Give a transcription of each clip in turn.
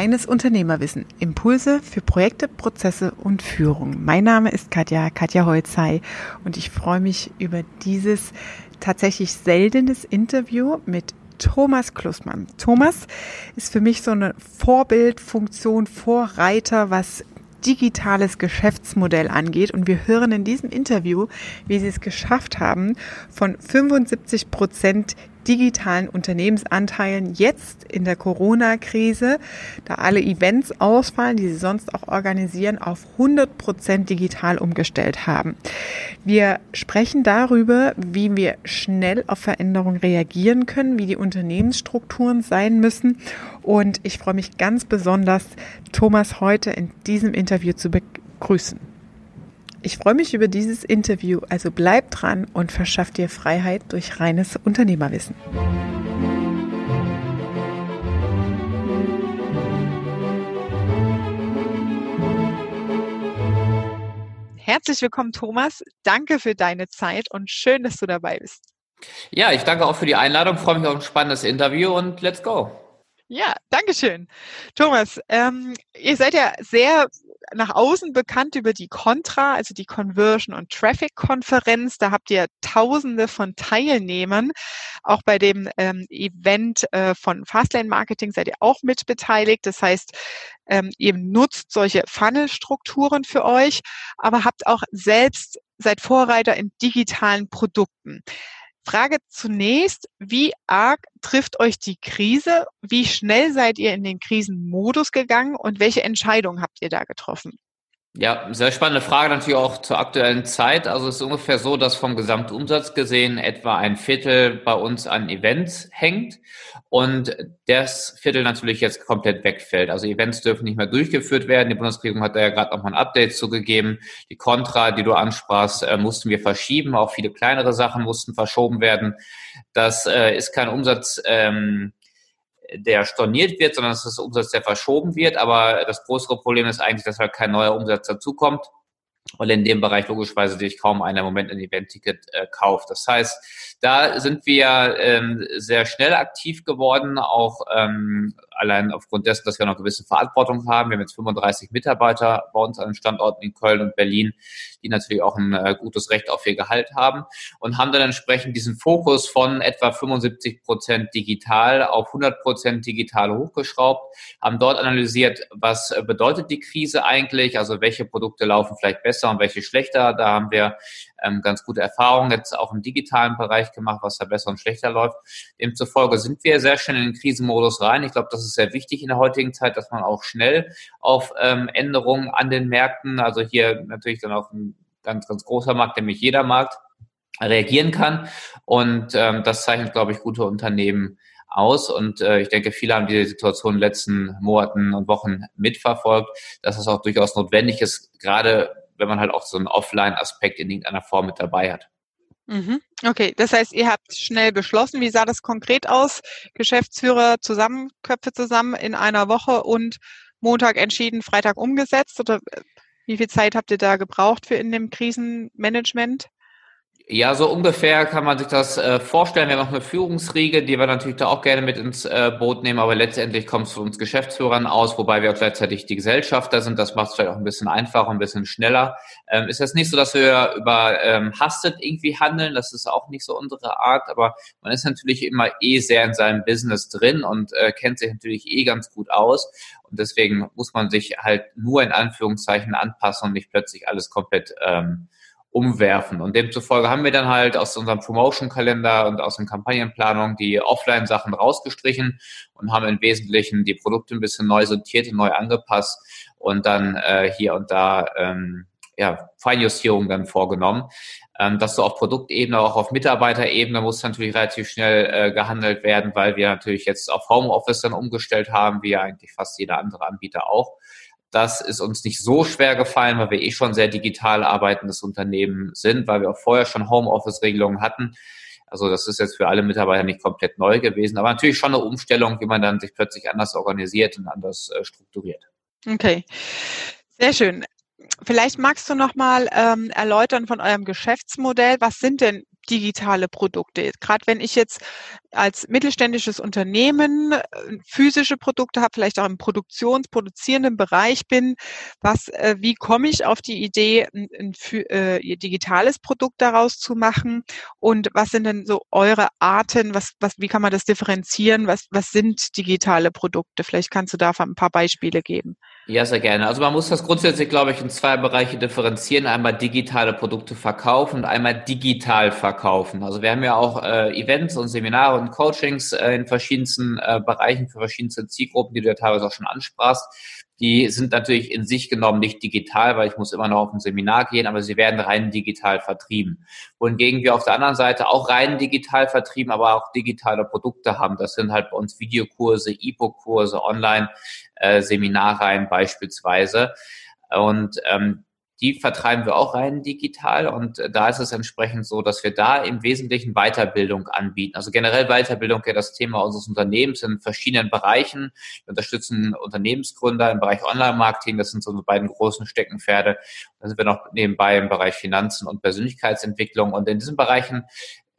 Reines Unternehmerwissen. Impulse für Projekte, Prozesse und Führung. Mein Name ist Katja, Katja Holzei und ich freue mich über dieses tatsächlich seltenes Interview mit Thomas Klussmann. Thomas ist für mich so eine Vorbildfunktion, Vorreiter, was digitales Geschäftsmodell angeht. Und wir hören in diesem Interview, wie sie es geschafft haben, von 75 Prozent digitalen Unternehmensanteilen jetzt in der Corona-Krise, da alle Events ausfallen, die sie sonst auch organisieren, auf 100 Prozent digital umgestellt haben. Wir sprechen darüber, wie wir schnell auf Veränderungen reagieren können, wie die Unternehmensstrukturen sein müssen. Und ich freue mich ganz besonders, Thomas heute in diesem Interview zu begrüßen. Ich freue mich über dieses Interview, also bleib dran und verschaff dir Freiheit durch reines Unternehmerwissen. Herzlich willkommen, Thomas. Danke für deine Zeit und schön, dass du dabei bist. Ja, ich danke auch für die Einladung, freue mich auf ein spannendes Interview und let's go. Ja, danke schön. Thomas, ähm, ihr seid ja sehr nach außen bekannt über die Contra, also die Conversion und Traffic Konferenz. Da habt ihr Tausende von Teilnehmern. Auch bei dem ähm, Event äh, von Fastlane Marketing seid ihr auch mitbeteiligt. Das heißt, ähm, ihr nutzt solche Funnel-Strukturen für euch, aber habt auch selbst seid Vorreiter in digitalen Produkten. Frage zunächst, wie arg trifft euch die Krise? Wie schnell seid ihr in den Krisenmodus gegangen und welche Entscheidungen habt ihr da getroffen? Ja, sehr spannende Frage natürlich auch zur aktuellen Zeit. Also es ist ungefähr so, dass vom Gesamtumsatz gesehen etwa ein Viertel bei uns an Events hängt und das Viertel natürlich jetzt komplett wegfällt. Also Events dürfen nicht mehr durchgeführt werden. Die Bundesregierung hat da ja gerade nochmal ein Update zugegeben. Die Contra, die du ansprachst, äh, mussten wir verschieben. Auch viele kleinere Sachen mussten verschoben werden. Das äh, ist kein Umsatz. Ähm, der storniert wird, sondern es ist Umsatz, der verschoben wird. Aber das größere Problem ist eigentlich, dass halt kein neuer Umsatz dazukommt. Und in dem Bereich logischerweise sich kaum einer im Moment ein Event-Ticket äh, kauft. Das heißt, da sind wir ähm, sehr schnell aktiv geworden, auch ähm, allein aufgrund dessen, dass wir noch gewisse Verantwortung haben. Wir haben jetzt 35 Mitarbeiter bei uns an den Standorten in Köln und Berlin, die natürlich auch ein äh, gutes Recht auf ihr Gehalt haben und haben dann entsprechend diesen Fokus von etwa 75 Prozent digital auf 100 Prozent digital hochgeschraubt, haben dort analysiert, was äh, bedeutet die Krise eigentlich, also welche Produkte laufen vielleicht besser und welche schlechter. Da haben wir ähm, ganz gute Erfahrungen jetzt auch im digitalen Bereich gemacht, was da besser und schlechter läuft. Demzufolge sind wir sehr schnell in den Krisenmodus rein. Ich glaube, das ist sehr wichtig in der heutigen Zeit, dass man auch schnell auf ähm, Änderungen an den Märkten, also hier natürlich dann auch ein ganz, ganz großer Markt, nämlich jeder Markt, reagieren kann. Und ähm, das zeichnet, glaube ich, gute Unternehmen aus. Und äh, ich denke, viele haben diese Situation in den letzten Monaten und Wochen mitverfolgt, dass es auch durchaus notwendig ist, gerade wenn man halt auch so einen Offline-Aspekt in irgendeiner Form mit dabei hat. Mhm. Okay, das heißt, ihr habt schnell beschlossen. Wie sah das konkret aus? Geschäftsführer zusammen, Köpfe zusammen in einer Woche und Montag entschieden, Freitag umgesetzt? Oder äh, wie viel Zeit habt ihr da gebraucht für in dem Krisenmanagement? Ja, so ungefähr kann man sich das äh, vorstellen. Wir haben noch eine Führungsriege, die wir natürlich da auch gerne mit ins äh, Boot nehmen, aber letztendlich kommt es für uns Geschäftsführern aus, wobei wir auch gleichzeitig die Gesellschafter sind. Das macht es vielleicht auch ein bisschen einfacher, ein bisschen schneller. Ähm, ist jetzt nicht so, dass wir über ähm, Hastet irgendwie handeln, das ist auch nicht so unsere Art, aber man ist natürlich immer eh sehr in seinem Business drin und äh, kennt sich natürlich eh ganz gut aus. Und deswegen muss man sich halt nur in Anführungszeichen anpassen und nicht plötzlich alles komplett ähm, umwerfen. Und demzufolge haben wir dann halt aus unserem Promotion-Kalender und aus den Kampagnenplanungen die Offline-Sachen rausgestrichen und haben im Wesentlichen die Produkte ein bisschen neu sortiert und neu angepasst und dann äh, hier und da ähm, ja, Feinjustierungen dann vorgenommen. Ähm, das so auf Produktebene, auch auf Mitarbeiterebene muss natürlich relativ schnell äh, gehandelt werden, weil wir natürlich jetzt auf Homeoffice dann umgestellt haben, wie ja eigentlich fast jeder andere Anbieter auch. Das ist uns nicht so schwer gefallen, weil wir eh schon sehr digital arbeitendes Unternehmen sind, weil wir auch vorher schon Homeoffice-Regelungen hatten. Also das ist jetzt für alle Mitarbeiter nicht komplett neu gewesen, aber natürlich schon eine Umstellung, wie man dann sich plötzlich anders organisiert und anders äh, strukturiert. Okay, sehr schön. Vielleicht magst du noch mal ähm, erläutern von eurem Geschäftsmodell. Was sind denn digitale Produkte? Gerade wenn ich jetzt als mittelständisches Unternehmen äh, physische Produkte habe, vielleicht auch im produktionsproduzierenden Bereich bin, was, äh, wie komme ich auf die Idee, ein, ein, äh, digitales Produkt daraus zu machen? Und was sind denn so eure Arten? Was, was, wie kann man das differenzieren? Was, was sind digitale Produkte? Vielleicht kannst du da ein paar Beispiele geben. Ja, sehr gerne. Also man muss das grundsätzlich, glaube ich, in zwei Bereiche differenzieren. Einmal digitale Produkte verkaufen und einmal digital verkaufen. Also wir haben ja auch äh, Events und Seminare und Coachings äh, in verschiedensten äh, Bereichen für verschiedenste Zielgruppen, die du ja teilweise auch schon ansprachst. Die sind natürlich in sich genommen nicht digital, weil ich muss immer noch auf ein Seminar gehen, aber sie werden rein digital vertrieben. Wohingegen wir auf der anderen Seite auch rein digital vertrieben, aber auch digitale Produkte haben. Das sind halt bei uns Videokurse, E-Book-Kurse, Online-Seminarreihen äh, beispielsweise. Und ähm, die vertreiben wir auch rein digital und äh, da ist es entsprechend so, dass wir da im Wesentlichen Weiterbildung anbieten. Also generell Weiterbildung ja das Thema unseres Unternehmens in verschiedenen Bereichen. Wir unterstützen Unternehmensgründer im Bereich Online-Marketing, das sind so unsere beiden großen Steckenpferde. Dann sind wir noch nebenbei im Bereich Finanzen und Persönlichkeitsentwicklung und in diesen Bereichen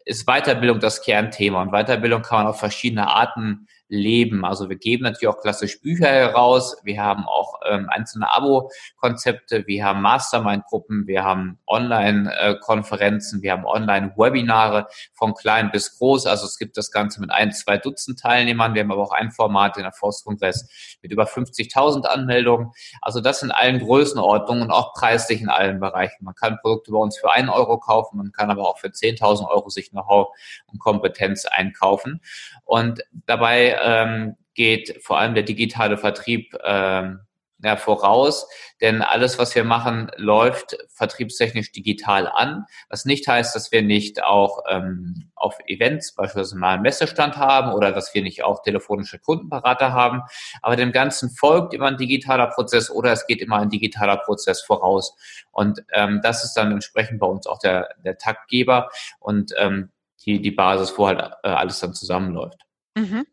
ist Weiterbildung das Kernthema und Weiterbildung kann man auf verschiedene Arten leben. Also wir geben natürlich auch klassisch Bücher heraus. Wir haben auch ähm, einzelne Abo-Konzepte. Wir haben Mastermind-Gruppen. Wir haben Online-Konferenzen. Wir haben Online-Webinare von klein bis groß. Also es gibt das Ganze mit ein, zwei Dutzend Teilnehmern. Wir haben aber auch ein Format, den Erfolgskongress mit über 50.000 Anmeldungen. Also das in allen Größenordnungen und auch preislich in allen Bereichen. Man kann Produkte bei uns für einen Euro kaufen. Man kann aber auch für 10.000 Euro sich Know-how und Kompetenz einkaufen. Und dabei ähm, geht vor allem der digitale Vertrieb ähm, ja, voraus, denn alles, was wir machen, läuft vertriebstechnisch digital an, was nicht heißt, dass wir nicht auch ähm, auf Events beispielsweise mal einen Messestand haben oder dass wir nicht auch telefonische Kundenberater haben, aber dem Ganzen folgt immer ein digitaler Prozess oder es geht immer ein digitaler Prozess voraus. Und ähm, das ist dann entsprechend bei uns auch der, der Taktgeber und ähm, die, die Basis, wo halt äh, alles dann zusammenläuft. Mhm.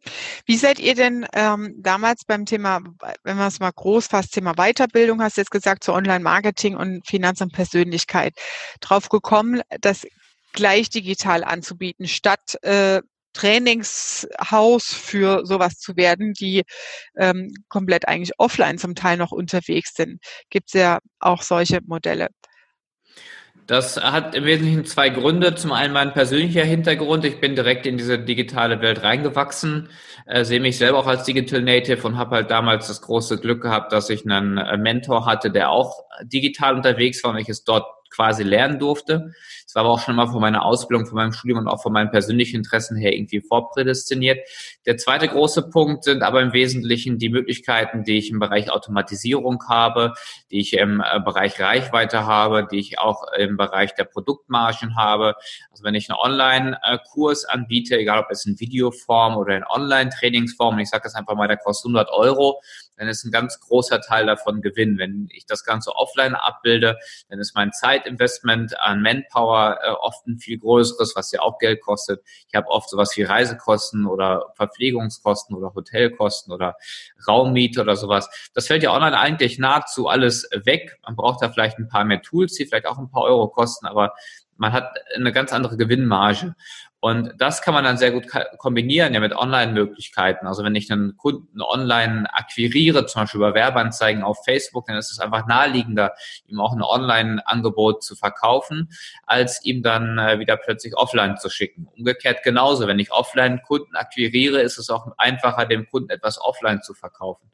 Wie seid ihr denn ähm, damals beim Thema, wenn man es mal groß fasst, Thema Weiterbildung, hast du jetzt gesagt, zu Online-Marketing und Finanz und Persönlichkeit, drauf gekommen, das gleich digital anzubieten, statt äh, Trainingshaus für sowas zu werden, die ähm, komplett eigentlich offline zum Teil noch unterwegs sind. Gibt es ja auch solche Modelle. Das hat im Wesentlichen zwei Gründe. Zum einen mein persönlicher Hintergrund. Ich bin direkt in diese digitale Welt reingewachsen, äh, sehe mich selber auch als Digital Native und habe halt damals das große Glück gehabt, dass ich einen äh, Mentor hatte, der auch digital unterwegs war und ich es dort quasi lernen durfte. Es war aber auch schon immer von meiner Ausbildung, von meinem Studium und auch von meinen persönlichen Interessen her irgendwie vorprädestiniert. Der zweite große Punkt sind aber im Wesentlichen die Möglichkeiten, die ich im Bereich Automatisierung habe, die ich im äh, Bereich Reichweite habe, die ich auch im Bereich der Produktmargen habe. Also wenn ich einen Online-Kurs anbiete, egal ob es in Videoform oder in Online-Trainingsform, ich sage das einfach mal, der kostet 100 Euro, dann ist ein ganz großer Teil davon Gewinn. Wenn ich das Ganze offline abbilde, dann ist mein Zeitinvestment an Manpower äh, oft ein viel größeres, was ja auch Geld kostet. Ich habe oft sowas wie Reisekosten oder Verpflegungskosten oder Hotelkosten oder Raummiete oder sowas. Das fällt ja online eigentlich nahezu alles weg. Man braucht da vielleicht ein paar mehr Tools, die vielleicht auch ein paar Euro kosten, aber man hat eine ganz andere Gewinnmarge. Und das kann man dann sehr gut kombinieren ja mit Online-Möglichkeiten. Also wenn ich einen Kunden online akquiriere, zum Beispiel über Werbeanzeigen auf Facebook, dann ist es einfach naheliegender, ihm auch ein Online-Angebot zu verkaufen, als ihm dann äh, wieder plötzlich offline zu schicken. Umgekehrt genauso. Wenn ich offline Kunden akquiriere, ist es auch einfacher, dem Kunden etwas offline zu verkaufen.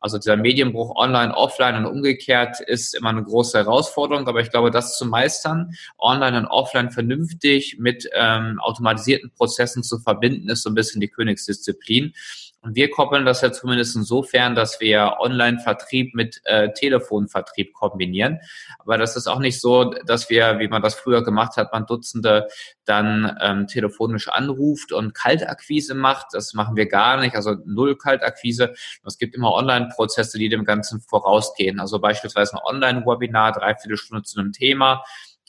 Also dieser Medienbruch online, offline und umgekehrt ist immer eine große Herausforderung, aber ich glaube, das zu meistern, online und offline vernünftig mit ähm, automatisierten Prozessen zu verbinden, ist so ein bisschen die Königsdisziplin. Und wir koppeln das ja zumindest insofern, dass wir Online-Vertrieb mit äh, Telefonvertrieb kombinieren. Aber das ist auch nicht so, dass wir, wie man das früher gemacht hat, man Dutzende dann ähm, telefonisch anruft und Kaltakquise macht. Das machen wir gar nicht, also null Kaltakquise. Es gibt immer Online-Prozesse, die dem Ganzen vorausgehen. Also beispielsweise ein Online-Webinar, dreiviertel Stunde zu einem Thema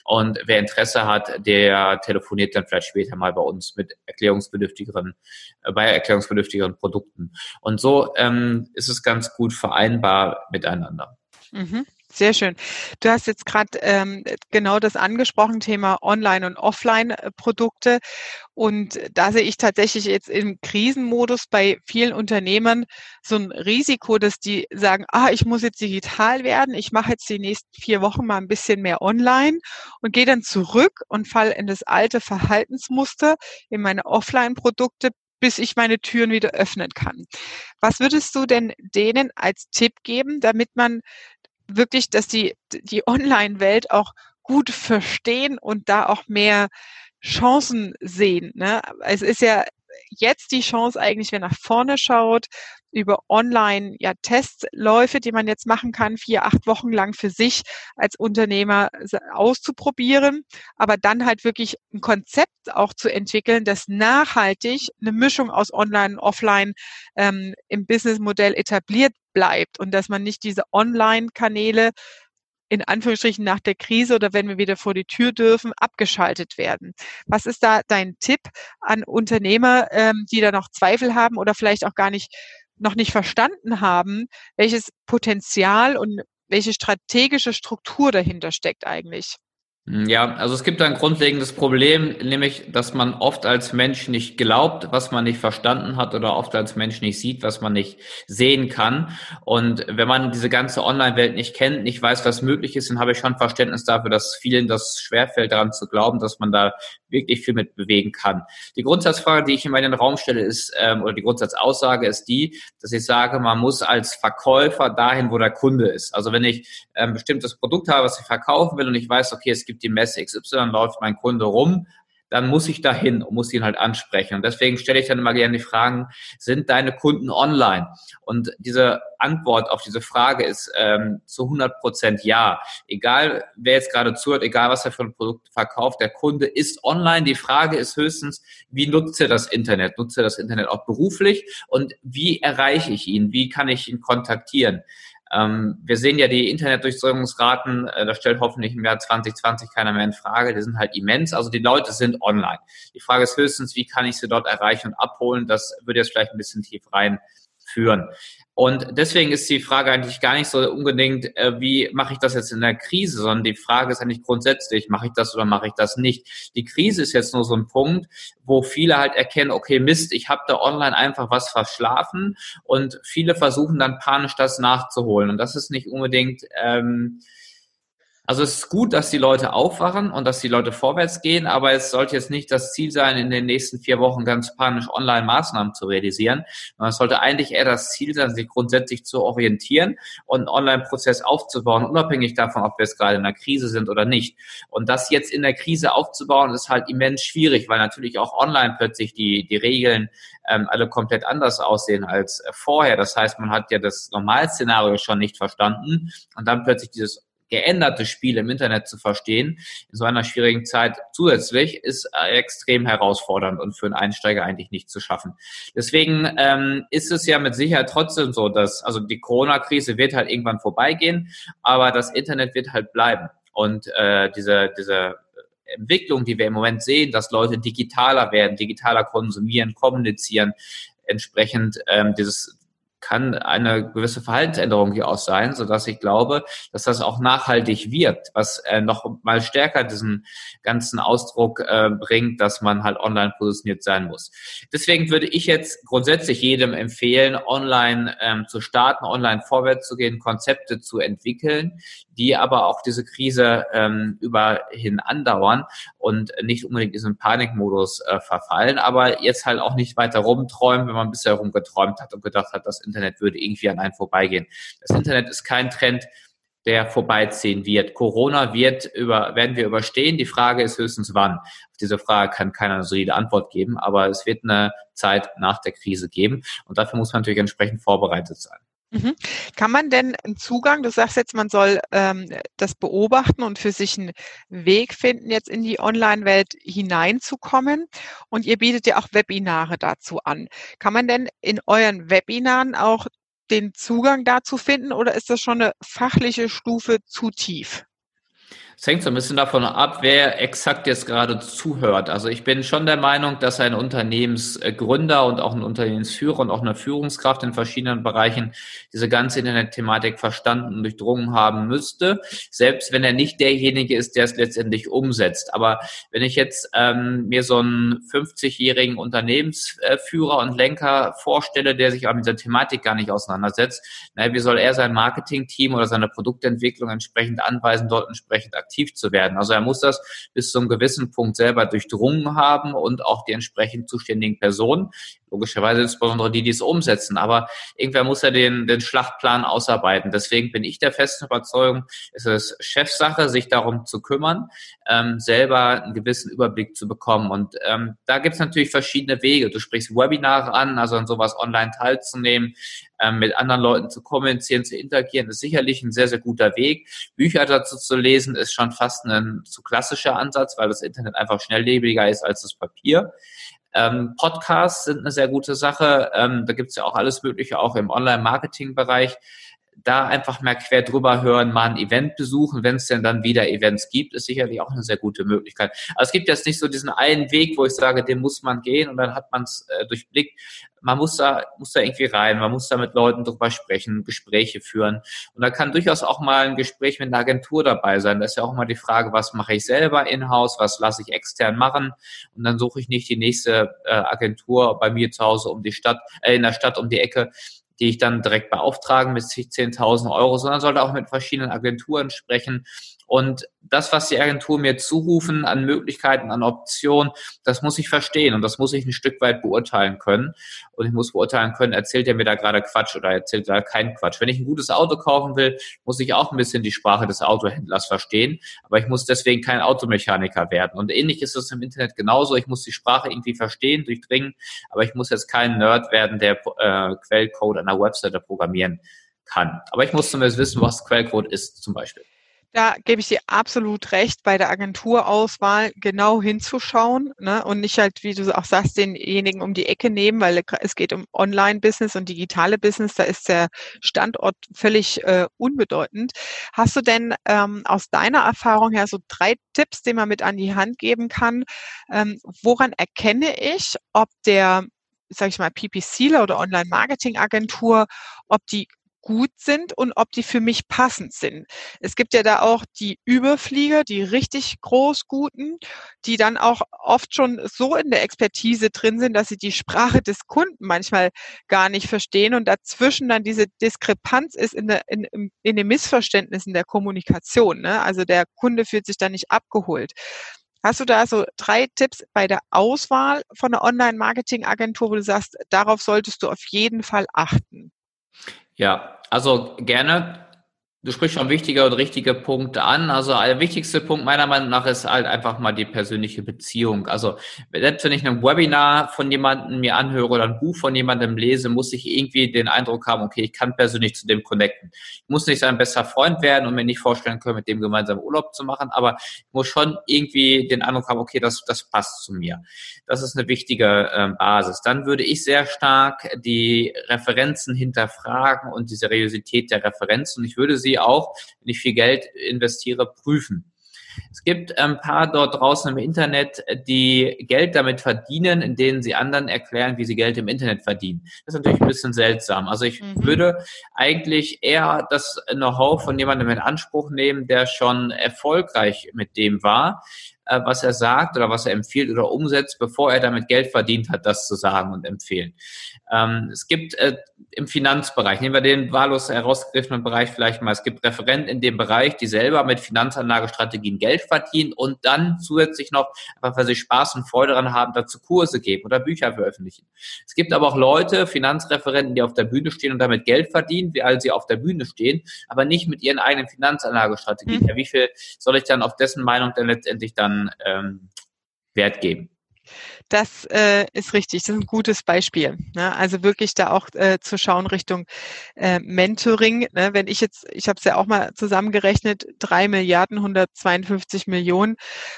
und wer Interesse hat, der telefoniert dann vielleicht später mal bei uns mit erklärungsbedürftigeren, äh, bei erklärungsbedürftigeren Produkten. Und so ähm, ist es ganz gut vereinbar miteinander. Mhm. Sehr schön. Du hast jetzt gerade ähm, genau das angesprochen, Thema Online- und Offline-Produkte. Und da sehe ich tatsächlich jetzt im Krisenmodus bei vielen Unternehmern so ein Risiko, dass die sagen, ah, ich muss jetzt digital werden, ich mache jetzt die nächsten vier Wochen mal ein bisschen mehr online und gehe dann zurück und fall in das alte Verhaltensmuster, in meine Offline-Produkte, bis ich meine Türen wieder öffnen kann. Was würdest du denn denen als Tipp geben, damit man wirklich, dass die, die Online-Welt auch gut verstehen und da auch mehr Chancen sehen. Ne? Es ist ja jetzt die Chance eigentlich, wer nach vorne schaut, über Online ja Testläufe, die man jetzt machen kann, vier, acht Wochen lang für sich als Unternehmer auszuprobieren, aber dann halt wirklich ein Konzept auch zu entwickeln, das nachhaltig eine Mischung aus Online und Offline ähm, im Businessmodell etabliert bleibt und dass man nicht diese Online-Kanäle in Anführungsstrichen nach der Krise oder wenn wir wieder vor die Tür dürfen, abgeschaltet werden. Was ist da dein Tipp an Unternehmer, ähm, die da noch Zweifel haben oder vielleicht auch gar nicht noch nicht verstanden haben, welches Potenzial und welche strategische Struktur dahinter steckt eigentlich? Hm, ja, also es gibt ein grundlegendes Problem, nämlich, dass man oft als Mensch nicht glaubt, was man nicht verstanden hat oder oft als Mensch nicht sieht, was man nicht sehen kann. Und wenn man diese ganze Online-Welt nicht kennt, nicht weiß, was möglich ist, dann habe ich schon Verständnis dafür, dass vielen das schwerfällt, daran zu glauben, dass man da wirklich viel mit bewegen kann. Die Grundsatzfrage, die ich in den Raum stelle, ist, ähm, oder die Grundsatzaussage ist die, dass ich sage, man muss als Verkäufer dahin, wo der Kunde ist. Also wenn ich ein ähm, bestimmtes Produkt habe, was ich verkaufen will und ich weiß, okay, es gibt gibt die Messe XY, läuft mein Kunde rum, dann muss ich dahin und muss ihn halt ansprechen. Und deswegen stelle ich dann immer gerne die Fragen, sind deine Kunden online? Und diese Antwort auf diese Frage ist ähm, zu 100 Prozent ja. Egal, wer jetzt gerade zuhört, egal, was er für ein Produkt verkauft, der Kunde ist online. Die Frage ist höchstens, wie nutzt er das Internet? Nutzt er das Internet auch beruflich? Und wie erreiche ich ihn? Wie kann ich ihn kontaktieren? Ähm, wir sehen ja die Internetdurchströmungsraten, äh, das stellt hoffentlich im Jahr 2020 keiner mehr in Frage, die sind halt immens. Also die Leute sind online. Die Frage ist höchstens, wie kann ich sie dort erreichen und abholen? Das würde jetzt vielleicht ein bisschen tief reinführen. Und deswegen ist die Frage eigentlich gar nicht so unbedingt, äh, wie mache ich das jetzt in der Krise, sondern die Frage ist eigentlich grundsätzlich, mache ich das oder mache ich das nicht. Die Krise ist jetzt nur so ein Punkt, wo viele halt erkennen, okay, Mist, ich habe da online einfach was verschlafen und viele versuchen dann panisch das nachzuholen. Und das ist nicht unbedingt... Ähm, also es ist gut, dass die Leute aufwachen und dass die Leute vorwärts gehen, aber es sollte jetzt nicht das Ziel sein, in den nächsten vier Wochen ganz panisch Online-Maßnahmen zu realisieren. Es sollte eigentlich eher das Ziel sein, sich grundsätzlich zu orientieren und einen Online-Prozess aufzubauen, unabhängig davon, ob wir jetzt gerade in einer Krise sind oder nicht. Und das jetzt in der Krise aufzubauen, ist halt immens schwierig, weil natürlich auch online plötzlich die, die Regeln ähm, alle komplett anders aussehen als vorher. Das heißt, man hat ja das Normalszenario schon nicht verstanden und dann plötzlich dieses geänderte Spiel im Internet zu verstehen, in so einer schwierigen Zeit zusätzlich, ist äh, extrem herausfordernd und für einen Einsteiger eigentlich nicht zu schaffen. Deswegen ähm, ist es ja mit Sicherheit trotzdem so, dass, also die Corona-Krise wird halt irgendwann vorbeigehen, aber das Internet wird halt bleiben. Und äh, diese, diese Entwicklung, die wir im Moment sehen, dass Leute digitaler werden, digitaler konsumieren, kommunizieren, entsprechend ähm, dieses kann eine gewisse Verhaltensänderung hier auch sein, so dass ich glaube, dass das auch nachhaltig wirkt, was äh, noch mal stärker diesen ganzen Ausdruck äh, bringt, dass man halt online positioniert sein muss. Deswegen würde ich jetzt grundsätzlich jedem empfehlen, online ähm, zu starten, online vorwärts zu gehen, Konzepte zu entwickeln, die aber auch diese Krise ähm, überhin andauern und nicht unbedingt in diesen Panikmodus äh, verfallen, aber jetzt halt auch nicht weiter rumträumen, wenn man bisher rumgeträumt hat und gedacht hat, das Internet würde irgendwie an einen vorbeigehen. Das Internet ist kein Trend, der vorbeiziehen wird. Corona wird über, werden wir überstehen. Die Frage ist höchstens wann. Auf diese Frage kann keiner eine solide Antwort geben, aber es wird eine Zeit nach der Krise geben und dafür muss man natürlich entsprechend vorbereitet sein. Mhm. Kann man denn einen Zugang, du sagst jetzt, man soll ähm, das beobachten und für sich einen Weg finden, jetzt in die Online-Welt hineinzukommen und ihr bietet ja auch Webinare dazu an. Kann man denn in euren Webinaren auch den Zugang dazu finden oder ist das schon eine fachliche Stufe zu tief? Es hängt so ein bisschen davon ab, wer exakt jetzt gerade zuhört. Also ich bin schon der Meinung, dass ein Unternehmensgründer und auch ein Unternehmensführer und auch eine Führungskraft in verschiedenen Bereichen diese ganze Internetthematik verstanden und durchdrungen haben müsste, selbst wenn er nicht derjenige ist, der es letztendlich umsetzt. Aber wenn ich jetzt ähm, mir so einen 50-jährigen Unternehmensführer und Lenker vorstelle, der sich aber mit dieser Thematik gar nicht auseinandersetzt, naja, wie soll er sein Marketingteam oder seine Produktentwicklung entsprechend anweisen, dort entsprechend aktiv zu werden. Also er muss das bis zu einem gewissen Punkt selber durchdrungen haben und auch die entsprechend zuständigen Personen, logischerweise insbesondere die, die es umsetzen. Aber irgendwer muss ja den, den Schlachtplan ausarbeiten. Deswegen bin ich der festen Überzeugung, es ist Chefsache, sich darum zu kümmern, ähm, selber einen gewissen Überblick zu bekommen. Und ähm, da gibt es natürlich verschiedene Wege. Du sprichst Webinare an, also an sowas online teilzunehmen, ähm, mit anderen Leuten zu kommunizieren, zu interagieren, ist sicherlich ein sehr, sehr guter Weg. Bücher dazu zu lesen, ist schon fast ein zu klassischer Ansatz, weil das Internet einfach schnelllebiger ist als das Papier. Ähm, Podcasts sind eine sehr gute Sache. Ähm, da gibt's ja auch alles Mögliche, auch im Online-Marketing-Bereich da einfach mal quer drüber hören, mal ein Event besuchen, wenn es denn dann wieder Events gibt, ist sicherlich auch eine sehr gute Möglichkeit. Aber es gibt jetzt nicht so diesen einen Weg, wo ich sage, den muss man gehen und dann hat man es äh, durchblickt. Man muss da, muss da irgendwie rein, man muss da mit Leuten drüber sprechen, Gespräche führen. Und da kann durchaus auch mal ein Gespräch mit einer Agentur dabei sein. Da ist ja auch mal die Frage, was mache ich selber in-house, was lasse ich extern machen? Und dann suche ich nicht die nächste äh, Agentur bei mir zu Hause um die Stadt, äh, in der Stadt um die Ecke, die ich dann direkt beauftragen mit 10.000 Euro, sondern sollte auch mit verschiedenen Agenturen sprechen. Und das, was die Agenturen mir zurufen an Möglichkeiten, an Optionen, das muss ich verstehen und das muss ich ein Stück weit beurteilen können. Und ich muss beurteilen können, erzählt er mir da gerade Quatsch oder erzählt er keinen Quatsch. Wenn ich ein gutes Auto kaufen will, muss ich auch ein bisschen die Sprache des Autohändlers verstehen, aber ich muss deswegen kein Automechaniker werden. Und ähnlich ist es im Internet genauso. Ich muss die Sprache irgendwie verstehen, durchdringen, aber ich muss jetzt kein Nerd werden, der äh, Quellcode einer Webseite programmieren kann. Aber ich muss zumindest wissen, was Quellcode ist zum Beispiel. Da gebe ich dir absolut recht, bei der Agenturauswahl genau hinzuschauen ne, und nicht halt, wie du auch sagst, denjenigen um die Ecke nehmen, weil es geht um Online-Business und digitale Business, da ist der Standort völlig äh, unbedeutend. Hast du denn ähm, aus deiner Erfahrung her so drei Tipps, die man mit an die Hand geben kann? Ähm, woran erkenne ich, ob der sage ich mal, PPCler oder Online-Marketing-Agentur, ob die gut sind und ob die für mich passend sind. Es gibt ja da auch die Überflieger, die richtig groß guten, die dann auch oft schon so in der Expertise drin sind, dass sie die Sprache des Kunden manchmal gar nicht verstehen und dazwischen dann diese Diskrepanz ist in, der, in, in den Missverständnissen der Kommunikation. Ne? Also der Kunde fühlt sich da nicht abgeholt. Hast du da so drei Tipps bei der Auswahl von einer Online-Marketing-Agentur, wo du sagst, darauf solltest du auf jeden Fall achten? Ja, also gerne. Du sprichst schon wichtige und richtige Punkte an. Also der wichtigste Punkt meiner Meinung nach ist halt einfach mal die persönliche Beziehung. Also selbst wenn ich ein Webinar von jemandem mir anhöre oder ein Buch von jemandem lese, muss ich irgendwie den Eindruck haben, okay, ich kann persönlich zu dem connecten. Ich muss nicht sein bester Freund werden und mir nicht vorstellen können, mit dem gemeinsam Urlaub zu machen, aber ich muss schon irgendwie den Eindruck haben, okay, das, das passt zu mir. Das ist eine wichtige äh, Basis. Dann würde ich sehr stark die Referenzen hinterfragen und die Seriosität der Referenzen. Ich würde sie sie auch, wenn ich viel Geld investiere, prüfen. Es gibt ein paar dort draußen im Internet, die Geld damit verdienen, in denen sie anderen erklären, wie sie Geld im Internet verdienen. Das ist natürlich ein bisschen seltsam. Also ich mhm. würde eigentlich eher das Know-how von jemandem in Anspruch nehmen, der schon erfolgreich mit dem war, was er sagt oder was er empfiehlt oder umsetzt, bevor er damit Geld verdient hat, das zu sagen und empfehlen. Ähm, es gibt äh, im Finanzbereich, nehmen wir den wahllos herausgegriffenen Bereich vielleicht mal, es gibt Referenten in dem Bereich, die selber mit Finanzanlagestrategien Geld verdienen und dann zusätzlich noch, einfach weil sie Spaß und Freude daran haben, dazu Kurse geben oder Bücher veröffentlichen. Es gibt aber auch Leute, Finanzreferenten, die auf der Bühne stehen und damit Geld verdienen, wie als sie auf der Bühne stehen, aber nicht mit ihren eigenen Finanzanlagestrategien. Mhm. Ja, wie viel soll ich dann auf dessen Meinung dann letztendlich dann ähm, Wert geben? Das äh, ist richtig, das ist ein gutes Beispiel. Ne? Also wirklich da auch äh, zu schauen Richtung äh, Mentoring. Ne? Wenn ich jetzt, ich habe es ja auch mal zusammengerechnet, drei Milliarden 152 Millionen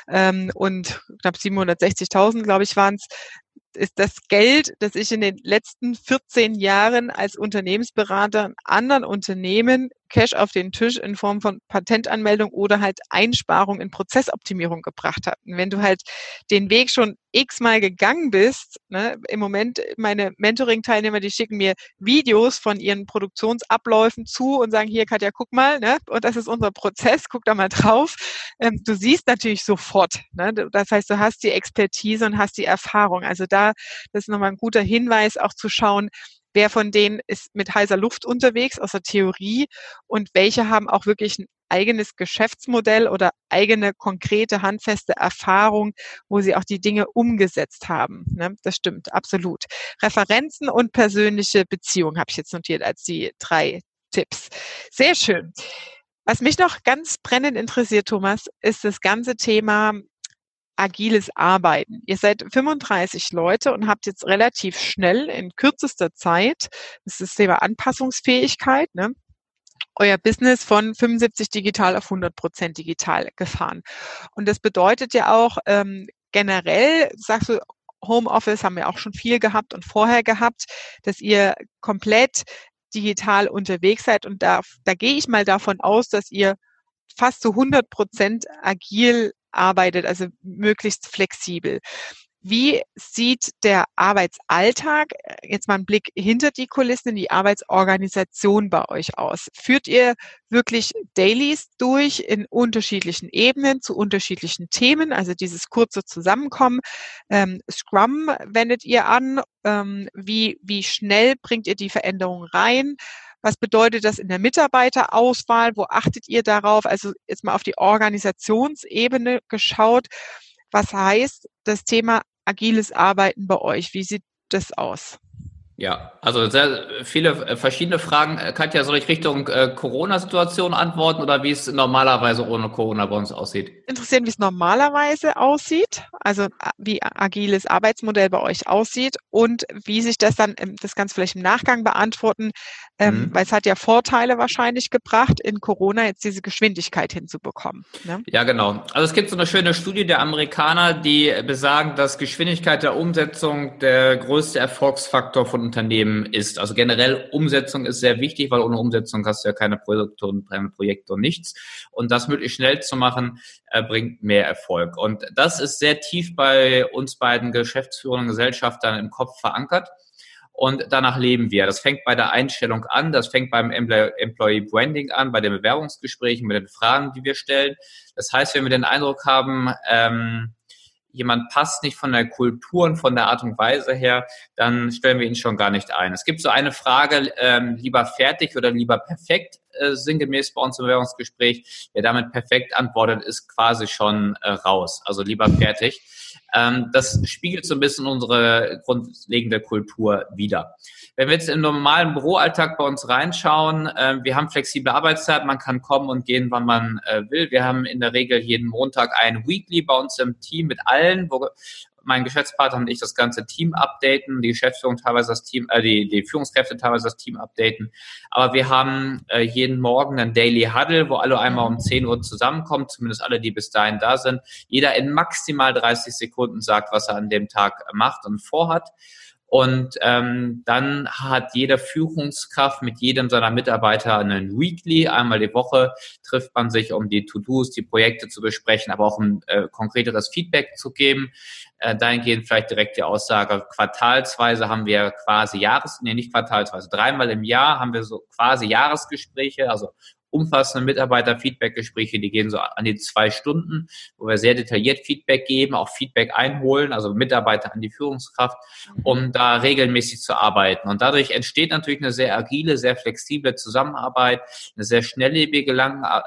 ähm, und knapp 760.000, glaube ich, waren es ist das Geld, das ich in den letzten 14 Jahren als Unternehmensberater anderen Unternehmen Cash auf den Tisch in Form von Patentanmeldung oder halt Einsparung in Prozessoptimierung gebracht hat. Und wenn du halt den Weg schon x-mal gegangen bist, ne, im Moment meine Mentoring-Teilnehmer, die schicken mir Videos von ihren Produktionsabläufen zu und sagen, hier Katja, guck mal, ne, und das ist unser Prozess, guck da mal drauf. Ähm, du siehst natürlich sofort, ne, das heißt, du hast die Expertise und hast die Erfahrung. Also da, das ist nochmal ein guter Hinweis, auch zu schauen, wer von denen ist mit heißer Luft unterwegs aus der Theorie und welche haben auch wirklich ein eigenes Geschäftsmodell oder eigene konkrete handfeste Erfahrung, wo sie auch die Dinge umgesetzt haben. Ne? Das stimmt, absolut. Referenzen und persönliche Beziehungen habe ich jetzt notiert als die drei Tipps. Sehr schön. Was mich noch ganz brennend interessiert, Thomas, ist das ganze Thema agiles Arbeiten. Ihr seid 35 Leute und habt jetzt relativ schnell in kürzester Zeit, das ist das Thema Anpassungsfähigkeit, ne, euer Business von 75 digital auf 100 Prozent digital gefahren. Und das bedeutet ja auch ähm, generell, sagst du, Homeoffice haben wir auch schon viel gehabt und vorher gehabt, dass ihr komplett digital unterwegs seid. Und da, da gehe ich mal davon aus, dass ihr fast zu 100 Prozent agil arbeitet, also möglichst flexibel. Wie sieht der Arbeitsalltag, äh, jetzt mal ein Blick hinter die Kulissen, in die Arbeitsorganisation bei euch aus? Führt ihr wirklich Dailies durch in unterschiedlichen Ebenen zu unterschiedlichen Themen, also dieses kurze Zusammenkommen? Ähm, Scrum wendet ihr an? Ähm, wie, wie schnell bringt ihr die Veränderungen rein? Was bedeutet das in der Mitarbeiterauswahl? Wo achtet ihr darauf? Also jetzt mal auf die Organisationsebene geschaut. Was heißt das Thema agiles Arbeiten bei euch? Wie sieht das aus? Ja, also sehr viele äh, verschiedene Fragen. Äh, Katja, soll ich Richtung äh, Corona-Situation antworten oder wie es normalerweise ohne Corona bei uns aussieht? Interessieren, wie es normalerweise aussieht, also wie agiles Arbeitsmodell bei euch aussieht und wie sich das dann, das Ganze vielleicht im Nachgang beantworten, ähm, mhm. weil es hat ja Vorteile wahrscheinlich gebracht, in Corona jetzt diese Geschwindigkeit hinzubekommen. Ne? Ja, genau. Also es gibt so eine schöne Studie der Amerikaner, die besagen, dass Geschwindigkeit der Umsetzung der größte Erfolgsfaktor von Unternehmen ist. Also generell Umsetzung ist sehr wichtig, weil ohne Umsetzung hast du ja keine Produkte und keine Projekte und nichts. Und das möglichst schnell zu machen, äh, bringt mehr Erfolg. Und das ist sehr tief bei uns beiden Geschäftsführern und Gesellschaftern im Kopf verankert und danach leben wir. Das fängt bei der Einstellung an, das fängt beim Employee Branding an, bei den Bewerbungsgesprächen, mit den Fragen, die wir stellen. Das heißt, wenn wir den Eindruck haben, ähm, jemand passt nicht von der Kultur und von der Art und Weise her, dann stellen wir ihn schon gar nicht ein. Es gibt so eine Frage, ähm, lieber fertig oder lieber perfekt, äh, sinngemäß bei uns im Bewerbungsgespräch. Wer damit perfekt antwortet, ist quasi schon äh, raus. Also lieber fertig. Ähm, das spiegelt so ein bisschen unsere grundlegende Kultur wider. Wenn wir jetzt im normalen Büroalltag bei uns reinschauen, äh, wir haben flexible Arbeitszeit, man kann kommen und gehen, wann man äh, will. Wir haben in der Regel jeden Montag ein Weekly bei uns im Team mit allen, wo mein Geschäftspartner und ich das ganze Team updaten, die Geschäftsführung teilweise das Team, äh, die, die Führungskräfte teilweise das Team updaten. Aber wir haben äh, jeden Morgen einen Daily Huddle, wo alle einmal um 10 Uhr zusammenkommen, zumindest alle, die bis dahin da sind. Jeder in maximal 30 Sekunden sagt, was er an dem Tag macht und vorhat. Und ähm, dann hat jede Führungskraft mit jedem seiner Mitarbeiter einen Weekly. Einmal die Woche trifft man sich, um die To-Dos, die Projekte zu besprechen, aber auch um äh, konkreteres Feedback zu geben. Äh, dahingehend vielleicht direkt die Aussage, quartalsweise haben wir quasi Jahres, nee, nicht quartalsweise, dreimal im Jahr haben wir so quasi Jahresgespräche, also umfassende Mitarbeiter-Feedback-Gespräche, die gehen so an die zwei Stunden, wo wir sehr detailliert Feedback geben, auch Feedback einholen, also Mitarbeiter an die Führungskraft, mhm. um da regelmäßig zu arbeiten. Und dadurch entsteht natürlich eine sehr agile, sehr flexible Zusammenarbeit, eine sehr schnelllebige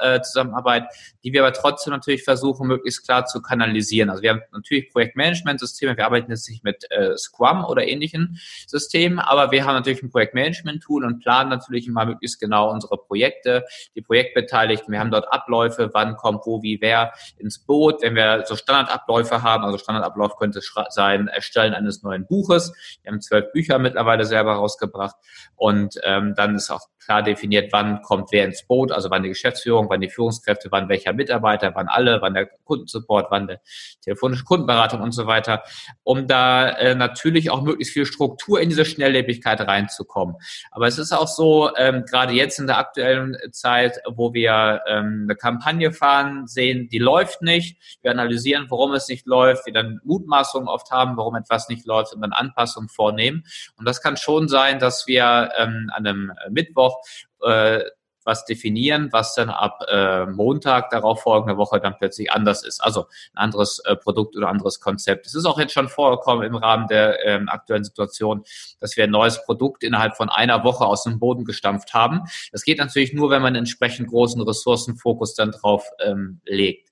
äh, Zusammenarbeit, die wir aber trotzdem natürlich versuchen, möglichst klar zu kanalisieren. Also wir haben natürlich Projektmanagement-Systeme, wir arbeiten jetzt nicht mit äh, Scrum oder ähnlichen Systemen, aber wir haben natürlich ein Projektmanagement-Tool und planen natürlich immer möglichst genau unsere Projekte, die Projektbeteiligten. Wir haben dort Abläufe, wann kommt wo, wie, wer ins Boot. Wenn wir so Standardabläufe haben, also Standardablauf könnte sein, Erstellen eines neuen Buches. Wir haben zwölf Bücher mittlerweile selber rausgebracht und ähm, dann ist auch klar definiert, wann kommt wer ins Boot, also wann die Geschäftsführung, wann die Führungskräfte, wann welcher Mitarbeiter, wann alle, wann der Kundensupport, wann der telefonische Kundenberatung und so weiter, um da äh, natürlich auch möglichst viel Struktur in diese Schnelllebigkeit reinzukommen. Aber es ist auch so, ähm, gerade jetzt in der aktuellen Zeit, wo wir ähm, eine Kampagne fahren, sehen, die läuft nicht, wir analysieren, warum es nicht läuft, wir dann Mutmaßungen oft haben, warum etwas nicht läuft und dann Anpassungen vornehmen. Und das kann schon sein, dass wir ähm, an einem Mittwoch äh, was definieren, was dann ab äh, Montag darauf folgende Woche dann plötzlich anders ist. Also ein anderes äh, Produkt oder anderes Konzept. Es ist auch jetzt schon vorgekommen im Rahmen der ähm, aktuellen Situation, dass wir ein neues Produkt innerhalb von einer Woche aus dem Boden gestampft haben. Das geht natürlich nur, wenn man entsprechend großen Ressourcenfokus dann drauf ähm, legt.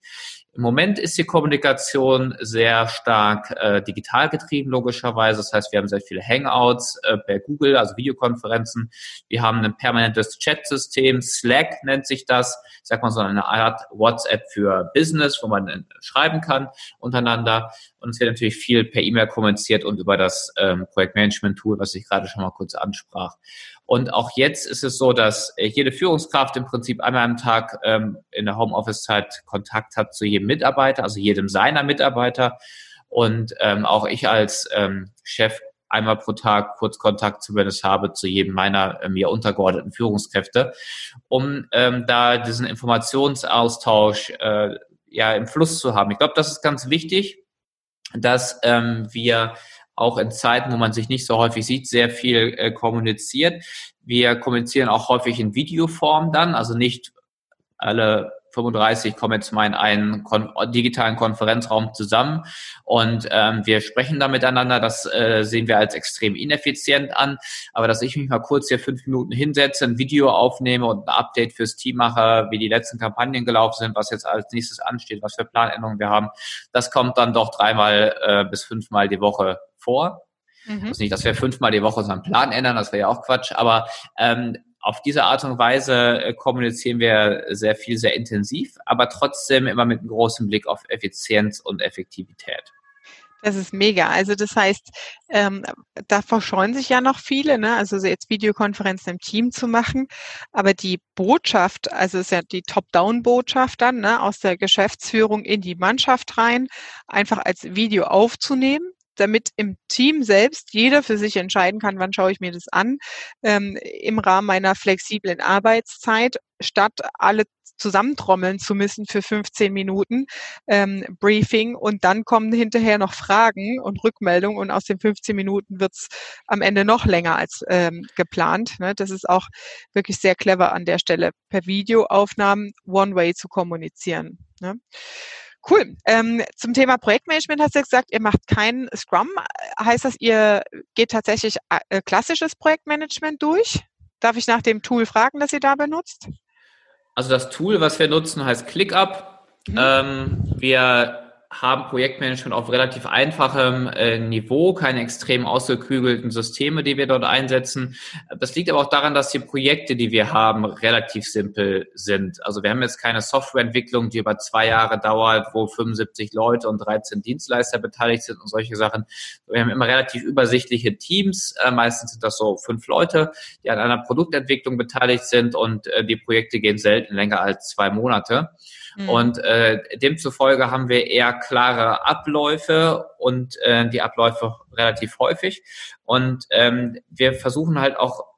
Im Moment ist die Kommunikation sehr stark äh, digital getrieben, logischerweise. Das heißt, wir haben sehr viele Hangouts äh, per Google, also Videokonferenzen. Wir haben ein permanentes Chat-System. Slack nennt sich das. Ich sag mal so eine Art WhatsApp für Business, wo man äh, schreiben kann untereinander. Und es wird natürlich viel per E-Mail kommuniziert und über das ähm, Projektmanagement-Tool, was ich gerade schon mal kurz ansprach. Und auch jetzt ist es so, dass äh, jede Führungskraft im Prinzip einmal am Tag ähm, in der Homeoffice-Zeit Kontakt hat zu jedem Mitarbeiter, also jedem seiner Mitarbeiter. Und ähm, auch ich als ähm, Chef einmal pro Tag kurz Kontakt zumindest habe zu jedem meiner äh, mir untergeordneten Führungskräfte, um ähm, da diesen Informationsaustausch äh, ja im Fluss zu haben. Ich glaube, das ist ganz wichtig, dass ähm, wir auch in Zeiten, wo man sich nicht so häufig sieht, sehr viel äh, kommuniziert. Wir kommunizieren auch häufig in Videoform dann, also nicht alle 35 kommen jetzt mal in einen kon digitalen Konferenzraum zusammen und ähm, wir sprechen da miteinander. Das äh, sehen wir als extrem ineffizient an. Aber dass ich mich mal kurz hier fünf Minuten hinsetze, ein Video aufnehme und ein Update fürs Team mache, wie die letzten Kampagnen gelaufen sind, was jetzt als nächstes ansteht, was für Planänderungen wir haben, das kommt dann doch dreimal äh, bis fünfmal die Woche vor. Mhm. Also nicht, dass wir fünfmal die Woche unseren Plan ändern, das wäre ja auch Quatsch, aber ähm, auf diese Art und Weise äh, kommunizieren wir sehr viel, sehr intensiv, aber trotzdem immer mit einem großen Blick auf Effizienz und Effektivität. Das ist mega. Also das heißt, ähm, da verscheuen sich ja noch viele, ne? also jetzt Videokonferenzen im Team zu machen. Aber die Botschaft, also ist ja die Top-Down-Botschaft dann ne? aus der Geschäftsführung in die Mannschaft rein, einfach als Video aufzunehmen damit im Team selbst jeder für sich entscheiden kann, wann schaue ich mir das an, ähm, im Rahmen meiner flexiblen Arbeitszeit, statt alle zusammentrommeln zu müssen für 15 Minuten ähm, Briefing und dann kommen hinterher noch Fragen und Rückmeldungen und aus den 15 Minuten wird's am Ende noch länger als ähm, geplant. Ne? Das ist auch wirklich sehr clever an der Stelle, per Videoaufnahmen One-Way zu kommunizieren. Ne? Cool. Ähm, zum Thema Projektmanagement hast du gesagt, ihr macht kein Scrum. Heißt das, ihr geht tatsächlich äh, klassisches Projektmanagement durch? Darf ich nach dem Tool fragen, das ihr da benutzt? Also das Tool, was wir nutzen, heißt ClickUp. Mhm. Ähm, wir haben Projektmanagement auf relativ einfachem äh, Niveau, keine extrem ausgeklügelten Systeme, die wir dort einsetzen. Das liegt aber auch daran, dass die Projekte, die wir haben, relativ simpel sind. Also wir haben jetzt keine Softwareentwicklung, die über zwei Jahre dauert, wo 75 Leute und 13 Dienstleister beteiligt sind und solche Sachen. Wir haben immer relativ übersichtliche Teams. Äh, meistens sind das so fünf Leute, die an einer Produktentwicklung beteiligt sind und äh, die Projekte gehen selten länger als zwei Monate. Mhm. Und äh, demzufolge haben wir eher klare Abläufe und äh, die Abläufe relativ häufig. Und ähm, wir versuchen halt auch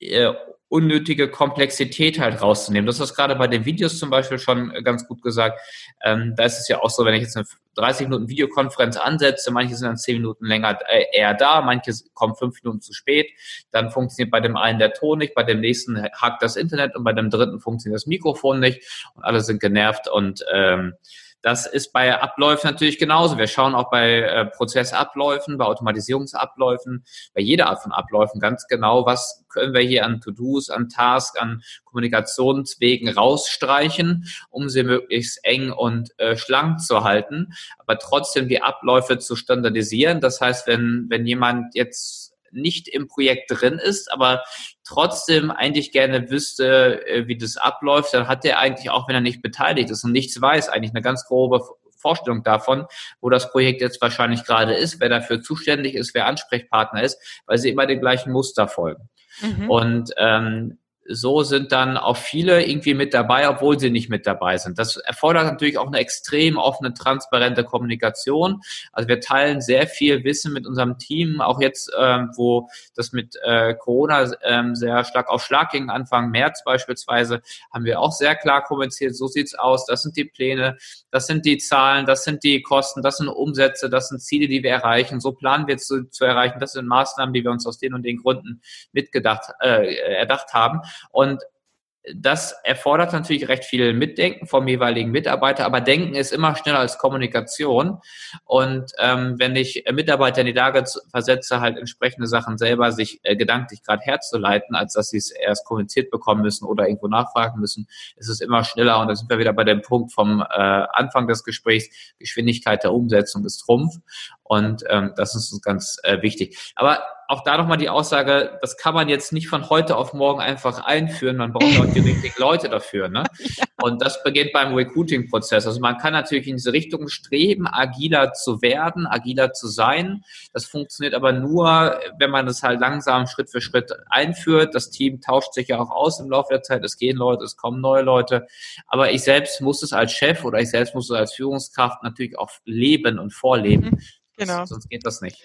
äh, unnötige Komplexität halt rauszunehmen. Das ist gerade bei den Videos zum Beispiel schon ganz gut gesagt. Ähm, da ist es ja auch so, wenn ich jetzt eine 30 Minuten Videokonferenz ansetze, manche sind dann 10 Minuten länger äh, eher da, manche kommen 5 Minuten zu spät, dann funktioniert bei dem einen der Ton nicht, bei dem nächsten hakt das Internet und bei dem dritten funktioniert das Mikrofon nicht und alle sind genervt und ähm, das ist bei Abläufen natürlich genauso. Wir schauen auch bei äh, Prozessabläufen, bei Automatisierungsabläufen, bei jeder Art von Abläufen ganz genau, was können wir hier an To-Dos, an Tasks, an Kommunikationswegen rausstreichen, um sie möglichst eng und äh, schlank zu halten, aber trotzdem die Abläufe zu standardisieren. Das heißt, wenn, wenn jemand jetzt nicht im Projekt drin ist, aber trotzdem eigentlich gerne wüsste, äh, wie das abläuft, dann hat der eigentlich, auch wenn er nicht beteiligt ist und nichts weiß, eigentlich eine ganz grobe Vorstellung davon, wo das Projekt jetzt wahrscheinlich gerade ist, wer dafür zuständig ist, wer Ansprechpartner ist, weil sie immer den gleichen Muster folgen. Mhm. Und ähm, so sind dann auch viele irgendwie mit dabei, obwohl sie nicht mit dabei sind. Das erfordert natürlich auch eine extrem offene, transparente Kommunikation. Also wir teilen sehr viel Wissen mit unserem Team, auch jetzt, ähm, wo das mit äh, Corona ähm, sehr stark auf Schlag ging, Anfang März beispielsweise, haben wir auch sehr klar kommuniziert, so sieht's aus, das sind die Pläne, das sind die Zahlen, das sind die Kosten, das sind Umsätze, das sind Ziele, die wir erreichen, so planen wir zu, zu erreichen, das sind Maßnahmen, die wir uns aus den und den Gründen mitgedacht, äh, erdacht haben. Und das erfordert natürlich recht viel Mitdenken vom jeweiligen Mitarbeiter, aber Denken ist immer schneller als Kommunikation. Und ähm, wenn ich Mitarbeiter in die Lage versetze, halt entsprechende Sachen selber sich äh, gedanklich gerade herzuleiten, als dass sie es erst kommuniziert bekommen müssen oder irgendwo nachfragen müssen, ist es immer schneller. Und da sind wir wieder bei dem Punkt vom äh, Anfang des Gesprächs, Geschwindigkeit der Umsetzung ist Trumpf. Und ähm, das ist uns ganz äh, wichtig. Aber auch da nochmal die Aussage, das kann man jetzt nicht von heute auf morgen einfach einführen, man braucht auch die richtigen Leute dafür. Ne? Ja. Und das beginnt beim Recruiting-Prozess. Also man kann natürlich in diese Richtung streben, agiler zu werden, agiler zu sein. Das funktioniert aber nur, wenn man das halt langsam Schritt für Schritt einführt. Das Team tauscht sich ja auch aus im Laufe der Zeit. Es gehen Leute, es kommen neue Leute. Aber ich selbst muss es als Chef oder ich selbst muss es als Führungskraft natürlich auch leben und vorleben. Mhm. Genau. Sonst geht das nicht.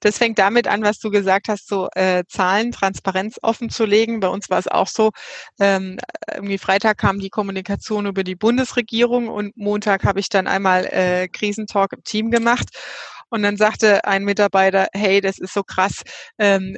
Das fängt damit an, was du gesagt hast, so äh, Zahlen, Transparenz offen zu legen. Bei uns war es auch so, ähm, irgendwie Freitag kam die Kommunikation über die Bundesregierung und Montag habe ich dann einmal äh, Krisentalk im Team gemacht. Und dann sagte ein Mitarbeiter, hey, das ist so krass, ähm,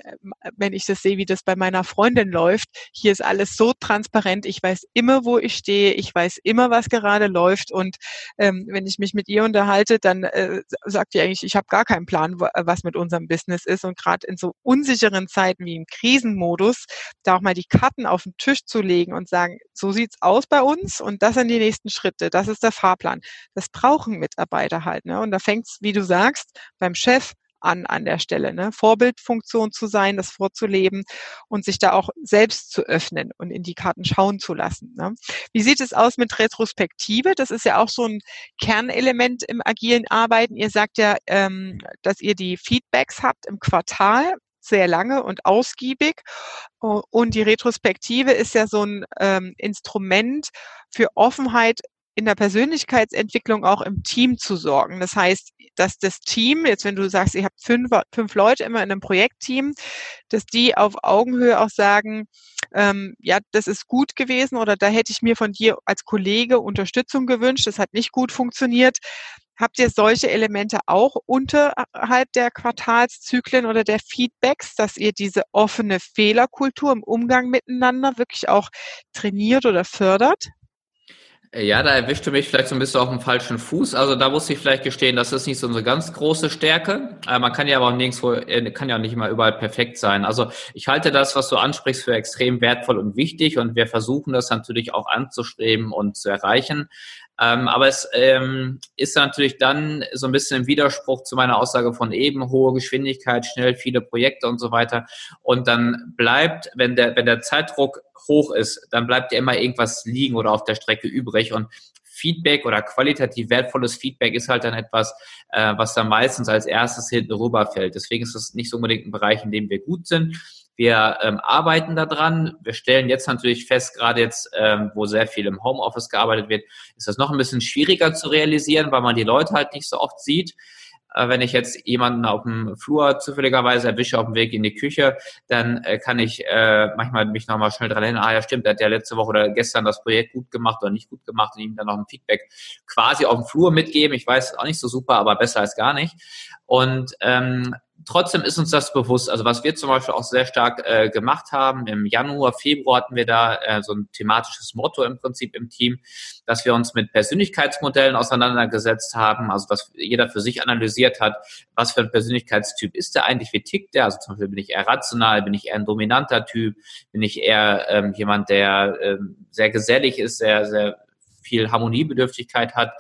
wenn ich das sehe, wie das bei meiner Freundin läuft. Hier ist alles so transparent. Ich weiß immer, wo ich stehe. Ich weiß immer, was gerade läuft. Und ähm, wenn ich mich mit ihr unterhalte, dann äh, sagt die eigentlich, ich habe gar keinen Plan, was mit unserem Business ist. Und gerade in so unsicheren Zeiten wie im Krisenmodus, da auch mal die Karten auf den Tisch zu legen und sagen, so sieht's aus bei uns und das sind die nächsten Schritte. Das ist der Fahrplan. Das brauchen Mitarbeiter halt. Ne? Und da fängt's, wie du sagst, sagst, beim Chef an an der Stelle, ne? Vorbildfunktion zu sein, das vorzuleben und sich da auch selbst zu öffnen und in die Karten schauen zu lassen. Ne? Wie sieht es aus mit Retrospektive? Das ist ja auch so ein Kernelement im agilen Arbeiten. Ihr sagt ja, ähm, dass ihr die Feedbacks habt im Quartal sehr lange und ausgiebig. Und die Retrospektive ist ja so ein ähm, Instrument für Offenheit in der Persönlichkeitsentwicklung auch im Team zu sorgen. Das heißt, dass das Team, jetzt wenn du sagst, ihr habt fünf, fünf Leute immer in einem Projektteam, dass die auf Augenhöhe auch sagen, ähm, ja, das ist gut gewesen oder da hätte ich mir von dir als Kollege Unterstützung gewünscht, das hat nicht gut funktioniert. Habt ihr solche Elemente auch unterhalb der Quartalszyklen oder der Feedbacks, dass ihr diese offene Fehlerkultur im Umgang miteinander wirklich auch trainiert oder fördert? Ja, da erwischte mich vielleicht so ein bisschen auf dem falschen Fuß. Also da muss ich vielleicht gestehen, das ist nicht so unsere ganz große Stärke. Äh, man kann ja aber auch nirgendwo, äh, kann ja auch nicht immer überall perfekt sein. Also ich halte das, was du ansprichst, für extrem wertvoll und wichtig und wir versuchen das natürlich auch anzustreben und zu erreichen. Ähm, aber es ähm, ist natürlich dann so ein bisschen im Widerspruch zu meiner Aussage von eben hohe Geschwindigkeit, schnell viele Projekte und so weiter. Und dann bleibt, wenn der, wenn der Zeitdruck hoch ist, dann bleibt ja immer irgendwas liegen oder auf der Strecke übrig. Und Feedback oder qualitativ wertvolles Feedback ist halt dann etwas, äh, was dann meistens als erstes hinten rüberfällt. Deswegen ist es nicht so unbedingt ein Bereich, in dem wir gut sind. Wir ähm, arbeiten daran. Wir stellen jetzt natürlich fest, gerade jetzt, ähm, wo sehr viel im Homeoffice gearbeitet wird, ist das noch ein bisschen schwieriger zu realisieren, weil man die Leute halt nicht so oft sieht. Äh, wenn ich jetzt jemanden auf dem Flur zufälligerweise erwische auf dem Weg in die Küche, dann äh, kann ich äh, manchmal mich nochmal schnell dran erinnern, ah ja stimmt, der hat ja letzte Woche oder gestern das Projekt gut gemacht oder nicht gut gemacht und ihm dann noch ein Feedback quasi auf dem Flur mitgeben. Ich weiß auch nicht so super, aber besser als gar nicht. Und ähm, trotzdem ist uns das bewusst. Also was wir zum Beispiel auch sehr stark äh, gemacht haben, im Januar, Februar hatten wir da äh, so ein thematisches Motto im Prinzip im Team, dass wir uns mit Persönlichkeitsmodellen auseinandergesetzt haben, also dass jeder für sich analysiert hat, was für ein Persönlichkeitstyp ist der eigentlich, wie tickt der? Also zum Beispiel bin ich eher rational, bin ich eher ein dominanter Typ, bin ich eher ähm, jemand, der ähm, sehr gesellig ist, sehr, sehr viel Harmoniebedürftigkeit hat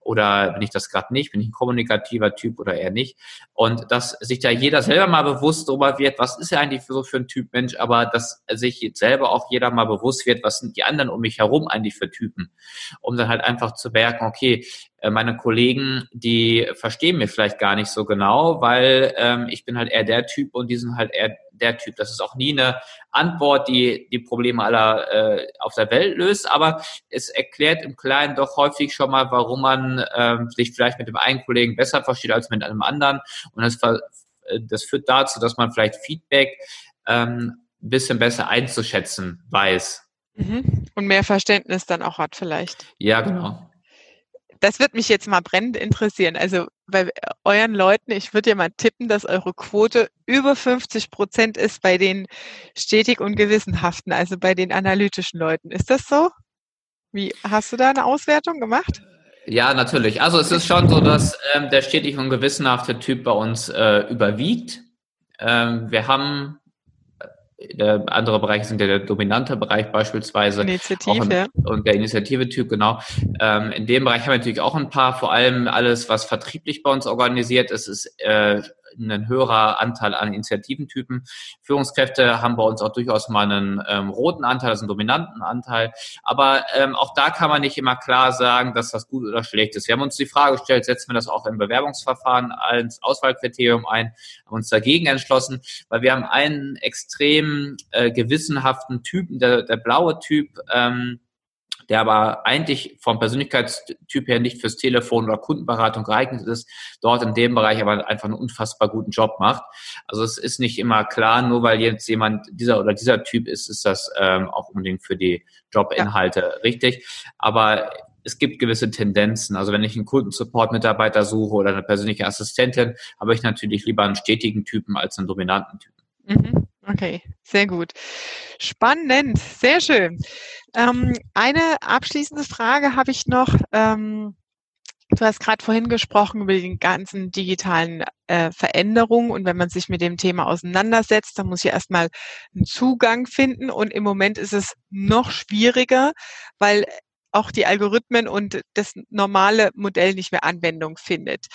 oder bin ich das gerade nicht, bin ich ein kommunikativer Typ oder eher nicht. Und dass sich da jeder selber mal bewusst darüber wird, was ist er eigentlich so für ein Typ Mensch, aber dass sich selber auch jeder mal bewusst wird, was sind die anderen um mich herum eigentlich für Typen, um dann halt einfach zu merken, okay, äh, meine Kollegen, die verstehen mir vielleicht gar nicht so genau, weil ähm, ich bin halt eher der Typ und die sind halt eher der Typ. Das ist auch nie eine Antwort, die die Probleme aller äh, auf der Welt löst, aber es erklärt im Kleinen doch häufig schon mal, warum man ähm, sich vielleicht mit dem einen Kollegen besser versteht als mit einem anderen. Und das, äh, das führt dazu, dass man vielleicht Feedback ähm, ein bisschen besser einzuschätzen weiß. Mhm. Und mehr Verständnis dann auch hat vielleicht. Ja, genau. Das wird mich jetzt mal brennend interessieren. Also bei euren Leuten, ich würde ja mal tippen, dass eure Quote über 50 Prozent ist bei den stetig und gewissenhaften, also bei den analytischen Leuten. Ist das so? Wie hast du da eine Auswertung gemacht? Ja, natürlich. Also es ist schon so, dass ähm, der stetig und gewissenhafte Typ bei uns äh, überwiegt. Ähm, wir haben der andere Bereich sind ja der dominante Bereich beispielsweise. Initiative. Ein, und der Initiative-Typ, genau. Ähm, in dem Bereich haben wir natürlich auch ein paar, vor allem alles, was vertrieblich bei uns organisiert ist, ist äh, ein höherer Anteil an Initiativentypen. Führungskräfte haben bei uns auch durchaus mal einen ähm, roten Anteil, also einen dominanten Anteil. Aber ähm, auch da kann man nicht immer klar sagen, dass das gut oder schlecht ist. Wir haben uns die Frage gestellt, setzen wir das auch im Bewerbungsverfahren als Auswahlkriterium ein, haben uns dagegen entschlossen, weil wir haben einen extrem äh, gewissenhaften Typen, der, der blaue Typ, ähm, der aber eigentlich vom Persönlichkeitstyp her nicht fürs Telefon oder Kundenberatung geeignet ist, dort in dem Bereich aber einfach einen unfassbar guten Job macht. Also es ist nicht immer klar, nur weil jetzt jemand dieser oder dieser Typ ist, ist das ähm, auch unbedingt für die Jobinhalte ja. richtig. Aber es gibt gewisse Tendenzen. Also wenn ich einen Kundensupport-Mitarbeiter suche oder eine persönliche Assistentin, habe ich natürlich lieber einen stetigen Typen als einen dominanten Typen. Mhm. Okay, sehr gut. Spannend, sehr schön. Ähm, eine abschließende Frage habe ich noch. Ähm, du hast gerade vorhin gesprochen über die ganzen digitalen äh, Veränderungen und wenn man sich mit dem Thema auseinandersetzt, dann muss ich erstmal einen Zugang finden und im Moment ist es noch schwieriger, weil auch die Algorithmen und das normale Modell nicht mehr Anwendung findet.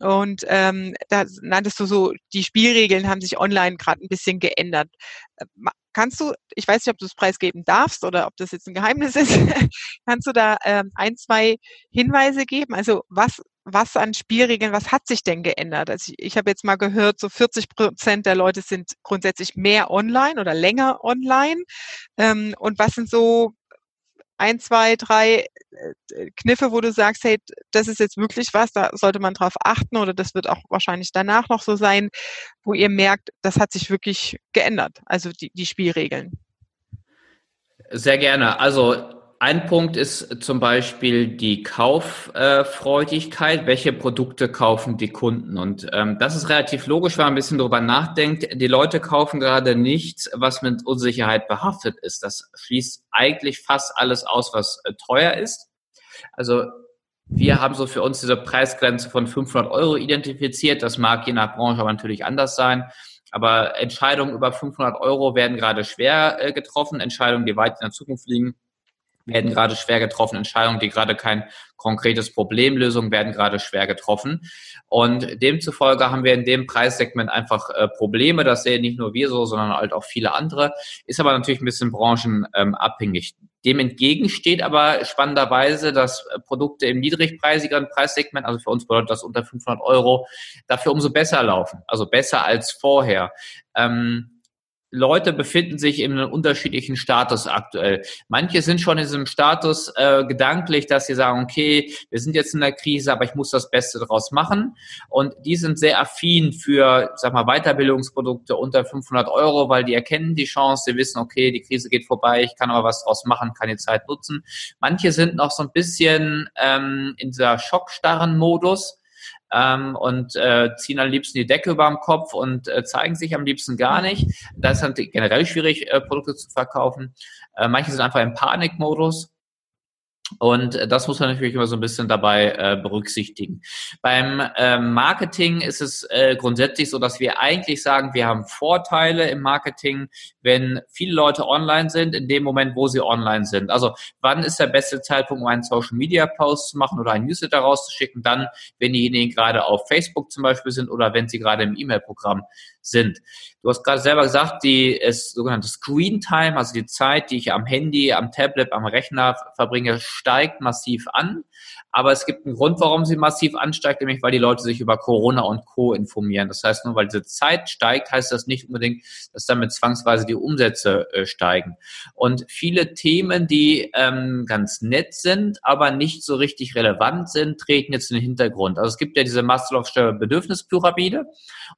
Und ähm, da nanntest du so, die Spielregeln haben sich online gerade ein bisschen geändert. Äh, kannst du, ich weiß nicht, ob du es preisgeben darfst oder ob das jetzt ein Geheimnis ist, kannst du da ähm, ein, zwei Hinweise geben? Also was, was an Spielregeln, was hat sich denn geändert? Also ich, ich habe jetzt mal gehört, so 40 Prozent der Leute sind grundsätzlich mehr online oder länger online. Ähm, und was sind so ein, zwei, drei äh, Kniffe, wo du sagst, hey, das ist jetzt wirklich was, da sollte man drauf achten oder das wird auch wahrscheinlich danach noch so sein, wo ihr merkt, das hat sich wirklich geändert, also die, die Spielregeln? Sehr gerne. Also ein Punkt ist zum Beispiel die Kauffreudigkeit. Welche Produkte kaufen die Kunden? Und ähm, das ist relativ logisch, wenn man ein bisschen darüber nachdenkt. Die Leute kaufen gerade nichts, was mit Unsicherheit behaftet ist. Das schließt eigentlich fast alles aus, was äh, teuer ist. Also wir haben so für uns diese Preisgrenze von 500 Euro identifiziert. Das mag je nach Branche aber natürlich anders sein. Aber Entscheidungen über 500 Euro werden gerade schwer äh, getroffen. Entscheidungen, die weit in der Zukunft liegen, werden gerade schwer getroffen, Entscheidungen, die gerade kein konkretes Problemlösung werden gerade schwer getroffen. Und demzufolge haben wir in dem Preissegment einfach äh, Probleme. Das sehen nicht nur wir so, sondern halt auch viele andere. Ist aber natürlich ein bisschen branchenabhängig. Dem entgegen steht aber spannenderweise, dass äh, Produkte im niedrigpreisigeren Preissegment, also für uns bedeutet das unter 500 Euro, dafür umso besser laufen. Also besser als vorher. Ähm, Leute befinden sich in einem unterschiedlichen Status aktuell. Manche sind schon in diesem Status äh, gedanklich, dass sie sagen, okay, wir sind jetzt in der Krise, aber ich muss das Beste daraus machen. Und die sind sehr affin für, sag mal, Weiterbildungsprodukte unter 500 Euro, weil die erkennen die Chance, sie wissen, okay, die Krise geht vorbei, ich kann aber was draus machen, kann die Zeit nutzen. Manche sind noch so ein bisschen ähm, in dieser schockstarren Modus ähm, und äh, ziehen am liebsten die Decke über dem Kopf und äh, zeigen sich am liebsten gar nicht. Da ist generell schwierig, äh, Produkte zu verkaufen. Äh, manche sind einfach im Panikmodus. Und das muss man natürlich immer so ein bisschen dabei äh, berücksichtigen. Beim äh, Marketing ist es äh, grundsätzlich so, dass wir eigentlich sagen, wir haben Vorteile im Marketing, wenn viele Leute online sind, in dem Moment, wo sie online sind. Also wann ist der beste Zeitpunkt, um einen Social Media Post zu machen oder ein Newsletter rauszuschicken? Dann, wenn diejenigen gerade auf Facebook zum Beispiel sind oder wenn sie gerade im E-Mail-Programm sind. Du hast gerade selber gesagt, die ist sogenannte Screen Time, also die Zeit, die ich am Handy, am Tablet, am Rechner verbringe, steigt massiv an. Aber es gibt einen Grund, warum sie massiv ansteigt, nämlich weil die Leute sich über Corona und Co. informieren. Das heißt, nur weil diese Zeit steigt, heißt das nicht unbedingt, dass damit zwangsweise die Umsätze äh, steigen. Und viele Themen, die ähm, ganz nett sind, aber nicht so richtig relevant sind, treten jetzt in den Hintergrund. Also es gibt ja diese Maslow'sche Bedürfnispyramide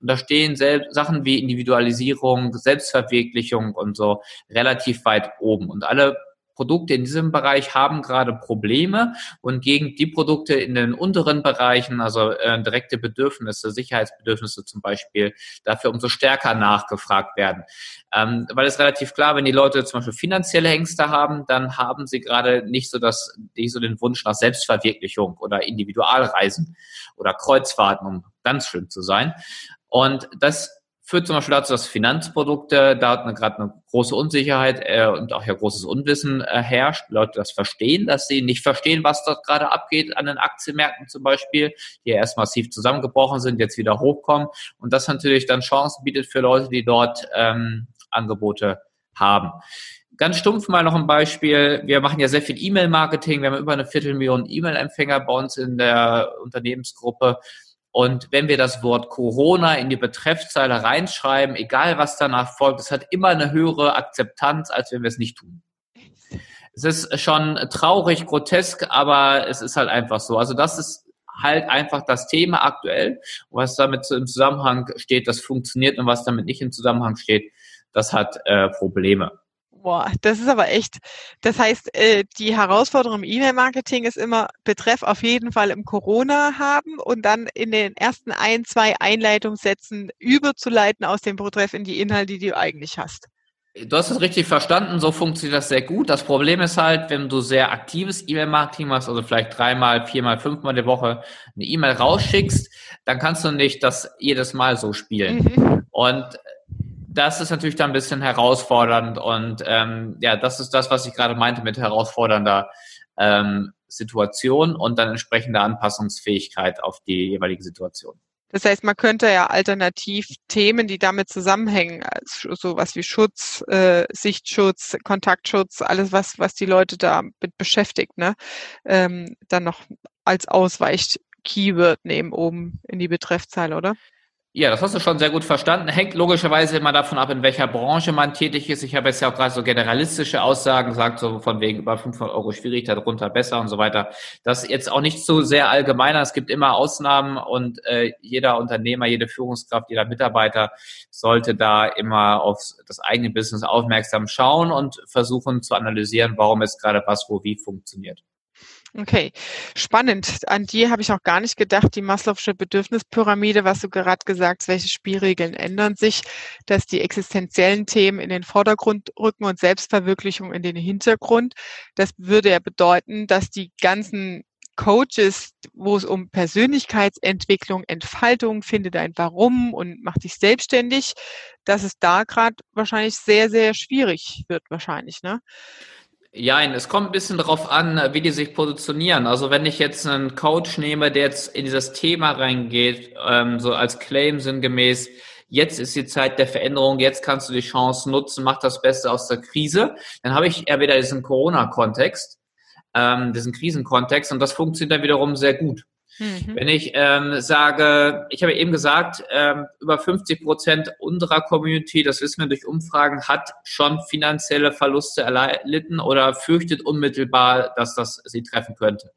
und da stehen Sachen wie Individualisierung, Selbstverwirklichung und so relativ weit oben. Und alle Produkte in diesem Bereich haben gerade Probleme und gegen die Produkte in den unteren Bereichen, also äh, direkte Bedürfnisse, Sicherheitsbedürfnisse zum Beispiel, dafür umso stärker nachgefragt werden. Ähm, weil es relativ klar, wenn die Leute zum Beispiel finanzielle Ängste haben, dann haben sie gerade nicht so das, nicht so den Wunsch nach Selbstverwirklichung oder Individualreisen oder Kreuzfahrten, um ganz schön zu sein. Und das führt zum Beispiel dazu, dass Finanzprodukte, da hat gerade eine große Unsicherheit äh, und auch ja großes Unwissen äh, herrscht. Leute das verstehen, dass sie nicht verstehen, was dort gerade abgeht an den Aktienmärkten zum Beispiel, die ja erst massiv zusammengebrochen sind, jetzt wieder hochkommen. Und das natürlich dann Chancen bietet für Leute, die dort ähm, Angebote haben. Ganz stumpf mal noch ein Beispiel. Wir machen ja sehr viel E-Mail-Marketing. Wir haben über eine Viertelmillion E-Mail-Empfänger bei uns in der Unternehmensgruppe. Und wenn wir das Wort Corona in die Betreffzeile reinschreiben, egal was danach folgt, es hat immer eine höhere Akzeptanz, als wenn wir es nicht tun. Es ist schon traurig, grotesk, aber es ist halt einfach so. Also das ist halt einfach das Thema aktuell. was damit im Zusammenhang steht, das funktioniert und was damit nicht im Zusammenhang steht, das hat äh, Probleme. Boah, das ist aber echt. Das heißt, äh, die Herausforderung im E-Mail-Marketing ist immer, Betreff auf jeden Fall im Corona haben und dann in den ersten ein, zwei Einleitungssätzen überzuleiten aus dem Betreff in die Inhalte, die du eigentlich hast. Du hast es richtig verstanden, so funktioniert das sehr gut. Das Problem ist halt, wenn du sehr aktives E-Mail-Marketing machst, also vielleicht dreimal, viermal, fünfmal die Woche eine E-Mail rausschickst, dann kannst du nicht das jedes Mal so spielen. Mhm. Und das ist natürlich dann ein bisschen herausfordernd und ähm, ja, das ist das, was ich gerade meinte mit herausfordernder ähm, Situation und dann entsprechender Anpassungsfähigkeit auf die jeweilige Situation. Das heißt, man könnte ja alternativ Themen, die damit zusammenhängen, also sowas wie Schutz, äh, Sichtschutz, Kontaktschutz, alles was, was die Leute damit beschäftigt, ne, ähm, dann noch als Ausweich-Keyword nehmen oben in die Betreffzeile, oder? Ja, das hast du schon sehr gut verstanden. Hängt logischerweise immer davon ab, in welcher Branche man tätig ist. Ich habe jetzt ja auch gerade so generalistische Aussagen gesagt, so von wegen über 500 Euro schwierig, darunter besser und so weiter. Das jetzt auch nicht so sehr allgemeiner. Es gibt immer Ausnahmen und äh, jeder Unternehmer, jede Führungskraft, jeder Mitarbeiter sollte da immer auf das eigene Business aufmerksam schauen und versuchen zu analysieren, warum es gerade was, wo, wie funktioniert. Okay, spannend. An die habe ich auch gar nicht gedacht, die Maslow'sche Bedürfnispyramide, was du gerade gesagt hast, welche Spielregeln ändern sich, dass die existenziellen Themen in den Vordergrund rücken und Selbstverwirklichung in den Hintergrund. Das würde ja bedeuten, dass die ganzen Coaches, wo es um Persönlichkeitsentwicklung, Entfaltung, finde dein Warum und mach dich selbstständig, dass es da gerade wahrscheinlich sehr, sehr schwierig wird, wahrscheinlich, ne? Ja, es kommt ein bisschen darauf an, wie die sich positionieren. Also wenn ich jetzt einen Coach nehme, der jetzt in dieses Thema reingeht, ähm, so als Claim sinngemäß, jetzt ist die Zeit der Veränderung, jetzt kannst du die Chance nutzen, mach das Beste aus der Krise, dann habe ich eher wieder diesen Corona-Kontext, ähm, diesen Krisenkontext und das funktioniert dann wiederum sehr gut. Mhm. Wenn ich ähm, sage, ich habe eben gesagt, ähm, über 50 Prozent unserer Community, das wissen wir durch Umfragen, hat schon finanzielle Verluste erlitten oder fürchtet unmittelbar, dass das sie treffen könnte.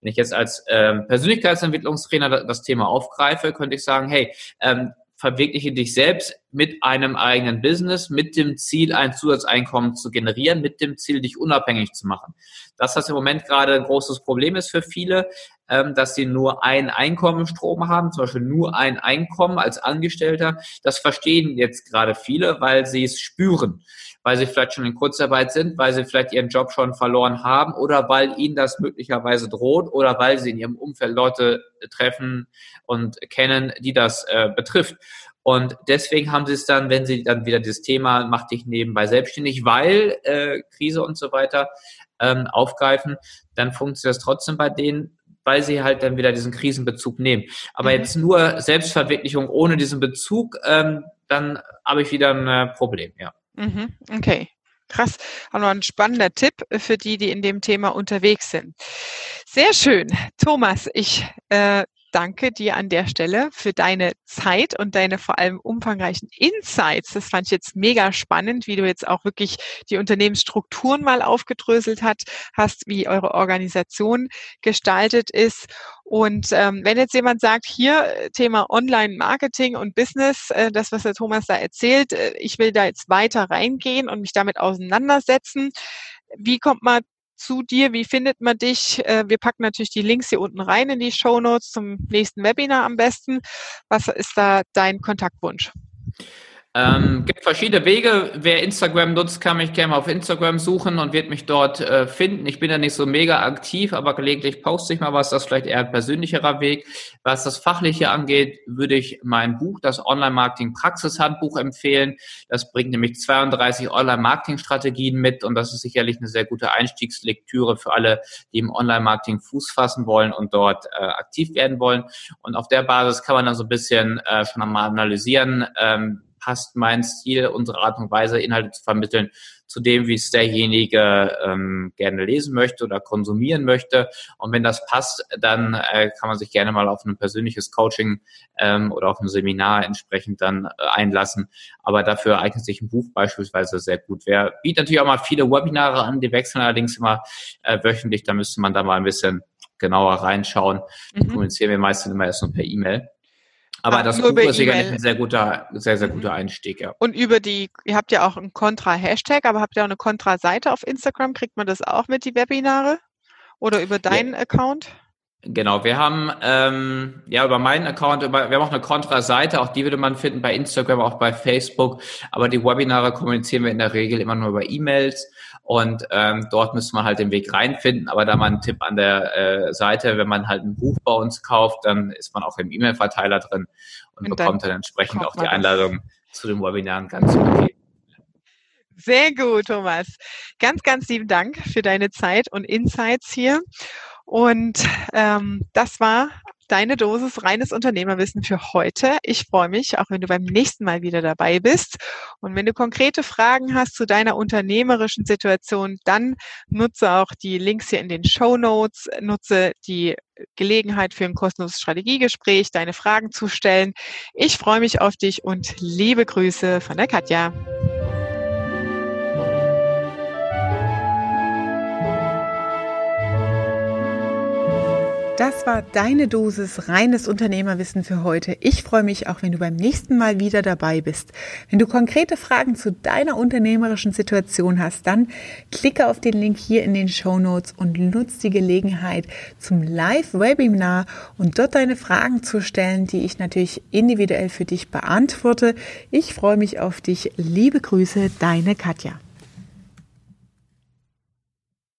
Wenn ich jetzt als ähm, Persönlichkeitsentwicklungstrainer das Thema aufgreife, könnte ich sagen, hey, ähm, verwirkliche dich selbst mit einem eigenen Business, mit dem Ziel, ein Zusatzeinkommen zu generieren, mit dem Ziel, dich unabhängig zu machen. Das, was im Moment gerade ein großes Problem ist für viele, dass sie nur ein Einkommensstrom haben, zum Beispiel nur ein Einkommen als Angestellter. Das verstehen jetzt gerade viele, weil sie es spüren weil sie vielleicht schon in Kurzarbeit sind, weil sie vielleicht ihren Job schon verloren haben oder weil ihnen das möglicherweise droht oder weil sie in ihrem Umfeld Leute treffen und kennen, die das äh, betrifft. Und deswegen haben sie es dann, wenn sie dann wieder das Thema mach dich nebenbei selbstständig, weil äh, Krise und so weiter ähm, aufgreifen, dann funktioniert das trotzdem bei denen, weil sie halt dann wieder diesen Krisenbezug nehmen. Aber mhm. jetzt nur Selbstverwirklichung ohne diesen Bezug, ähm, dann habe ich wieder ein äh, Problem, ja. Mhm. Okay. Krass. Auch noch ein spannender Tipp für die, die in dem Thema unterwegs sind. Sehr schön. Thomas, ich äh, danke dir an der Stelle für deine Zeit und deine vor allem umfangreichen Insights. Das fand ich jetzt mega spannend, wie du jetzt auch wirklich die Unternehmensstrukturen mal aufgedröselt hat, hast, wie eure Organisation gestaltet ist. Und ähm, wenn jetzt jemand sagt, hier Thema Online-Marketing und Business, äh, das, was der Thomas da erzählt, äh, ich will da jetzt weiter reingehen und mich damit auseinandersetzen, wie kommt man zu dir? Wie findet man dich? Äh, wir packen natürlich die Links hier unten rein in die Show Notes zum nächsten Webinar am besten. Was ist da dein Kontaktwunsch? Ähm, gibt verschiedene Wege. Wer Instagram nutzt, kann mich gerne mal auf Instagram suchen und wird mich dort äh, finden. Ich bin da nicht so mega aktiv, aber gelegentlich poste ich mal was. Das ist vielleicht eher ein persönlicherer Weg. Was das Fachliche angeht, würde ich mein Buch, das Online-Marketing-Praxishandbuch empfehlen. Das bringt nämlich 32 Online-Marketing-Strategien mit und das ist sicherlich eine sehr gute Einstiegslektüre für alle, die im Online-Marketing Fuß fassen wollen und dort äh, aktiv werden wollen. Und auf der Basis kann man dann so ein bisschen äh, schon einmal analysieren, ähm, passt mein Stil, unsere Art und Weise, Inhalte zu vermitteln, zu dem, wie es derjenige ähm, gerne lesen möchte oder konsumieren möchte. Und wenn das passt, dann äh, kann man sich gerne mal auf ein persönliches Coaching ähm, oder auf ein Seminar entsprechend dann äh, einlassen. Aber dafür eignet sich ein Buch beispielsweise sehr gut. Wer bietet natürlich auch mal viele Webinare an, die wechseln allerdings immer äh, wöchentlich. Da müsste man da mal ein bisschen genauer reinschauen. Mhm. Kommunizieren wir meistens immer erst nur per E-Mail. Aber ah, das Buch ist sicherlich ein sehr guter, sehr, sehr guter Einstieg, ja. Und über die, ihr habt ja auch einen Contra-Hashtag, aber habt ihr auch eine Contra-Seite auf Instagram? Kriegt man das auch mit, die Webinare? Oder über deinen ja. Account? Genau, wir haben ähm, ja über meinen Account, über, wir haben auch eine Contra-Seite, auch die würde man finden bei Instagram, auch bei Facebook. Aber die Webinare kommunizieren wir in der Regel immer nur über E-Mails und ähm, dort müsste man halt den Weg reinfinden. Aber da mal ein Tipp an der äh, Seite, wenn man halt ein Buch bei uns kauft, dann ist man auch im E-Mail-Verteiler drin und, und bekommt dann, dann entsprechend auch die Einladung zu den Webinaren ganz okay. Sehr gut, Thomas. Ganz, ganz lieben Dank für deine Zeit und Insights hier. Und ähm, das war deine Dosis reines Unternehmerwissen für heute. Ich freue mich, auch wenn du beim nächsten Mal wieder dabei bist. Und wenn du konkrete Fragen hast zu deiner unternehmerischen Situation, dann nutze auch die Links hier in den Show Notes, nutze die Gelegenheit für ein kostenloses Strategiegespräch, deine Fragen zu stellen. Ich freue mich auf dich und liebe Grüße von der Katja. Das war deine Dosis reines Unternehmerwissen für heute. Ich freue mich auch, wenn du beim nächsten Mal wieder dabei bist. Wenn du konkrete Fragen zu deiner unternehmerischen Situation hast, dann klicke auf den Link hier in den Show Notes und nutze die Gelegenheit zum Live-Webinar und dort deine Fragen zu stellen, die ich natürlich individuell für dich beantworte. Ich freue mich auf dich. Liebe Grüße, deine Katja.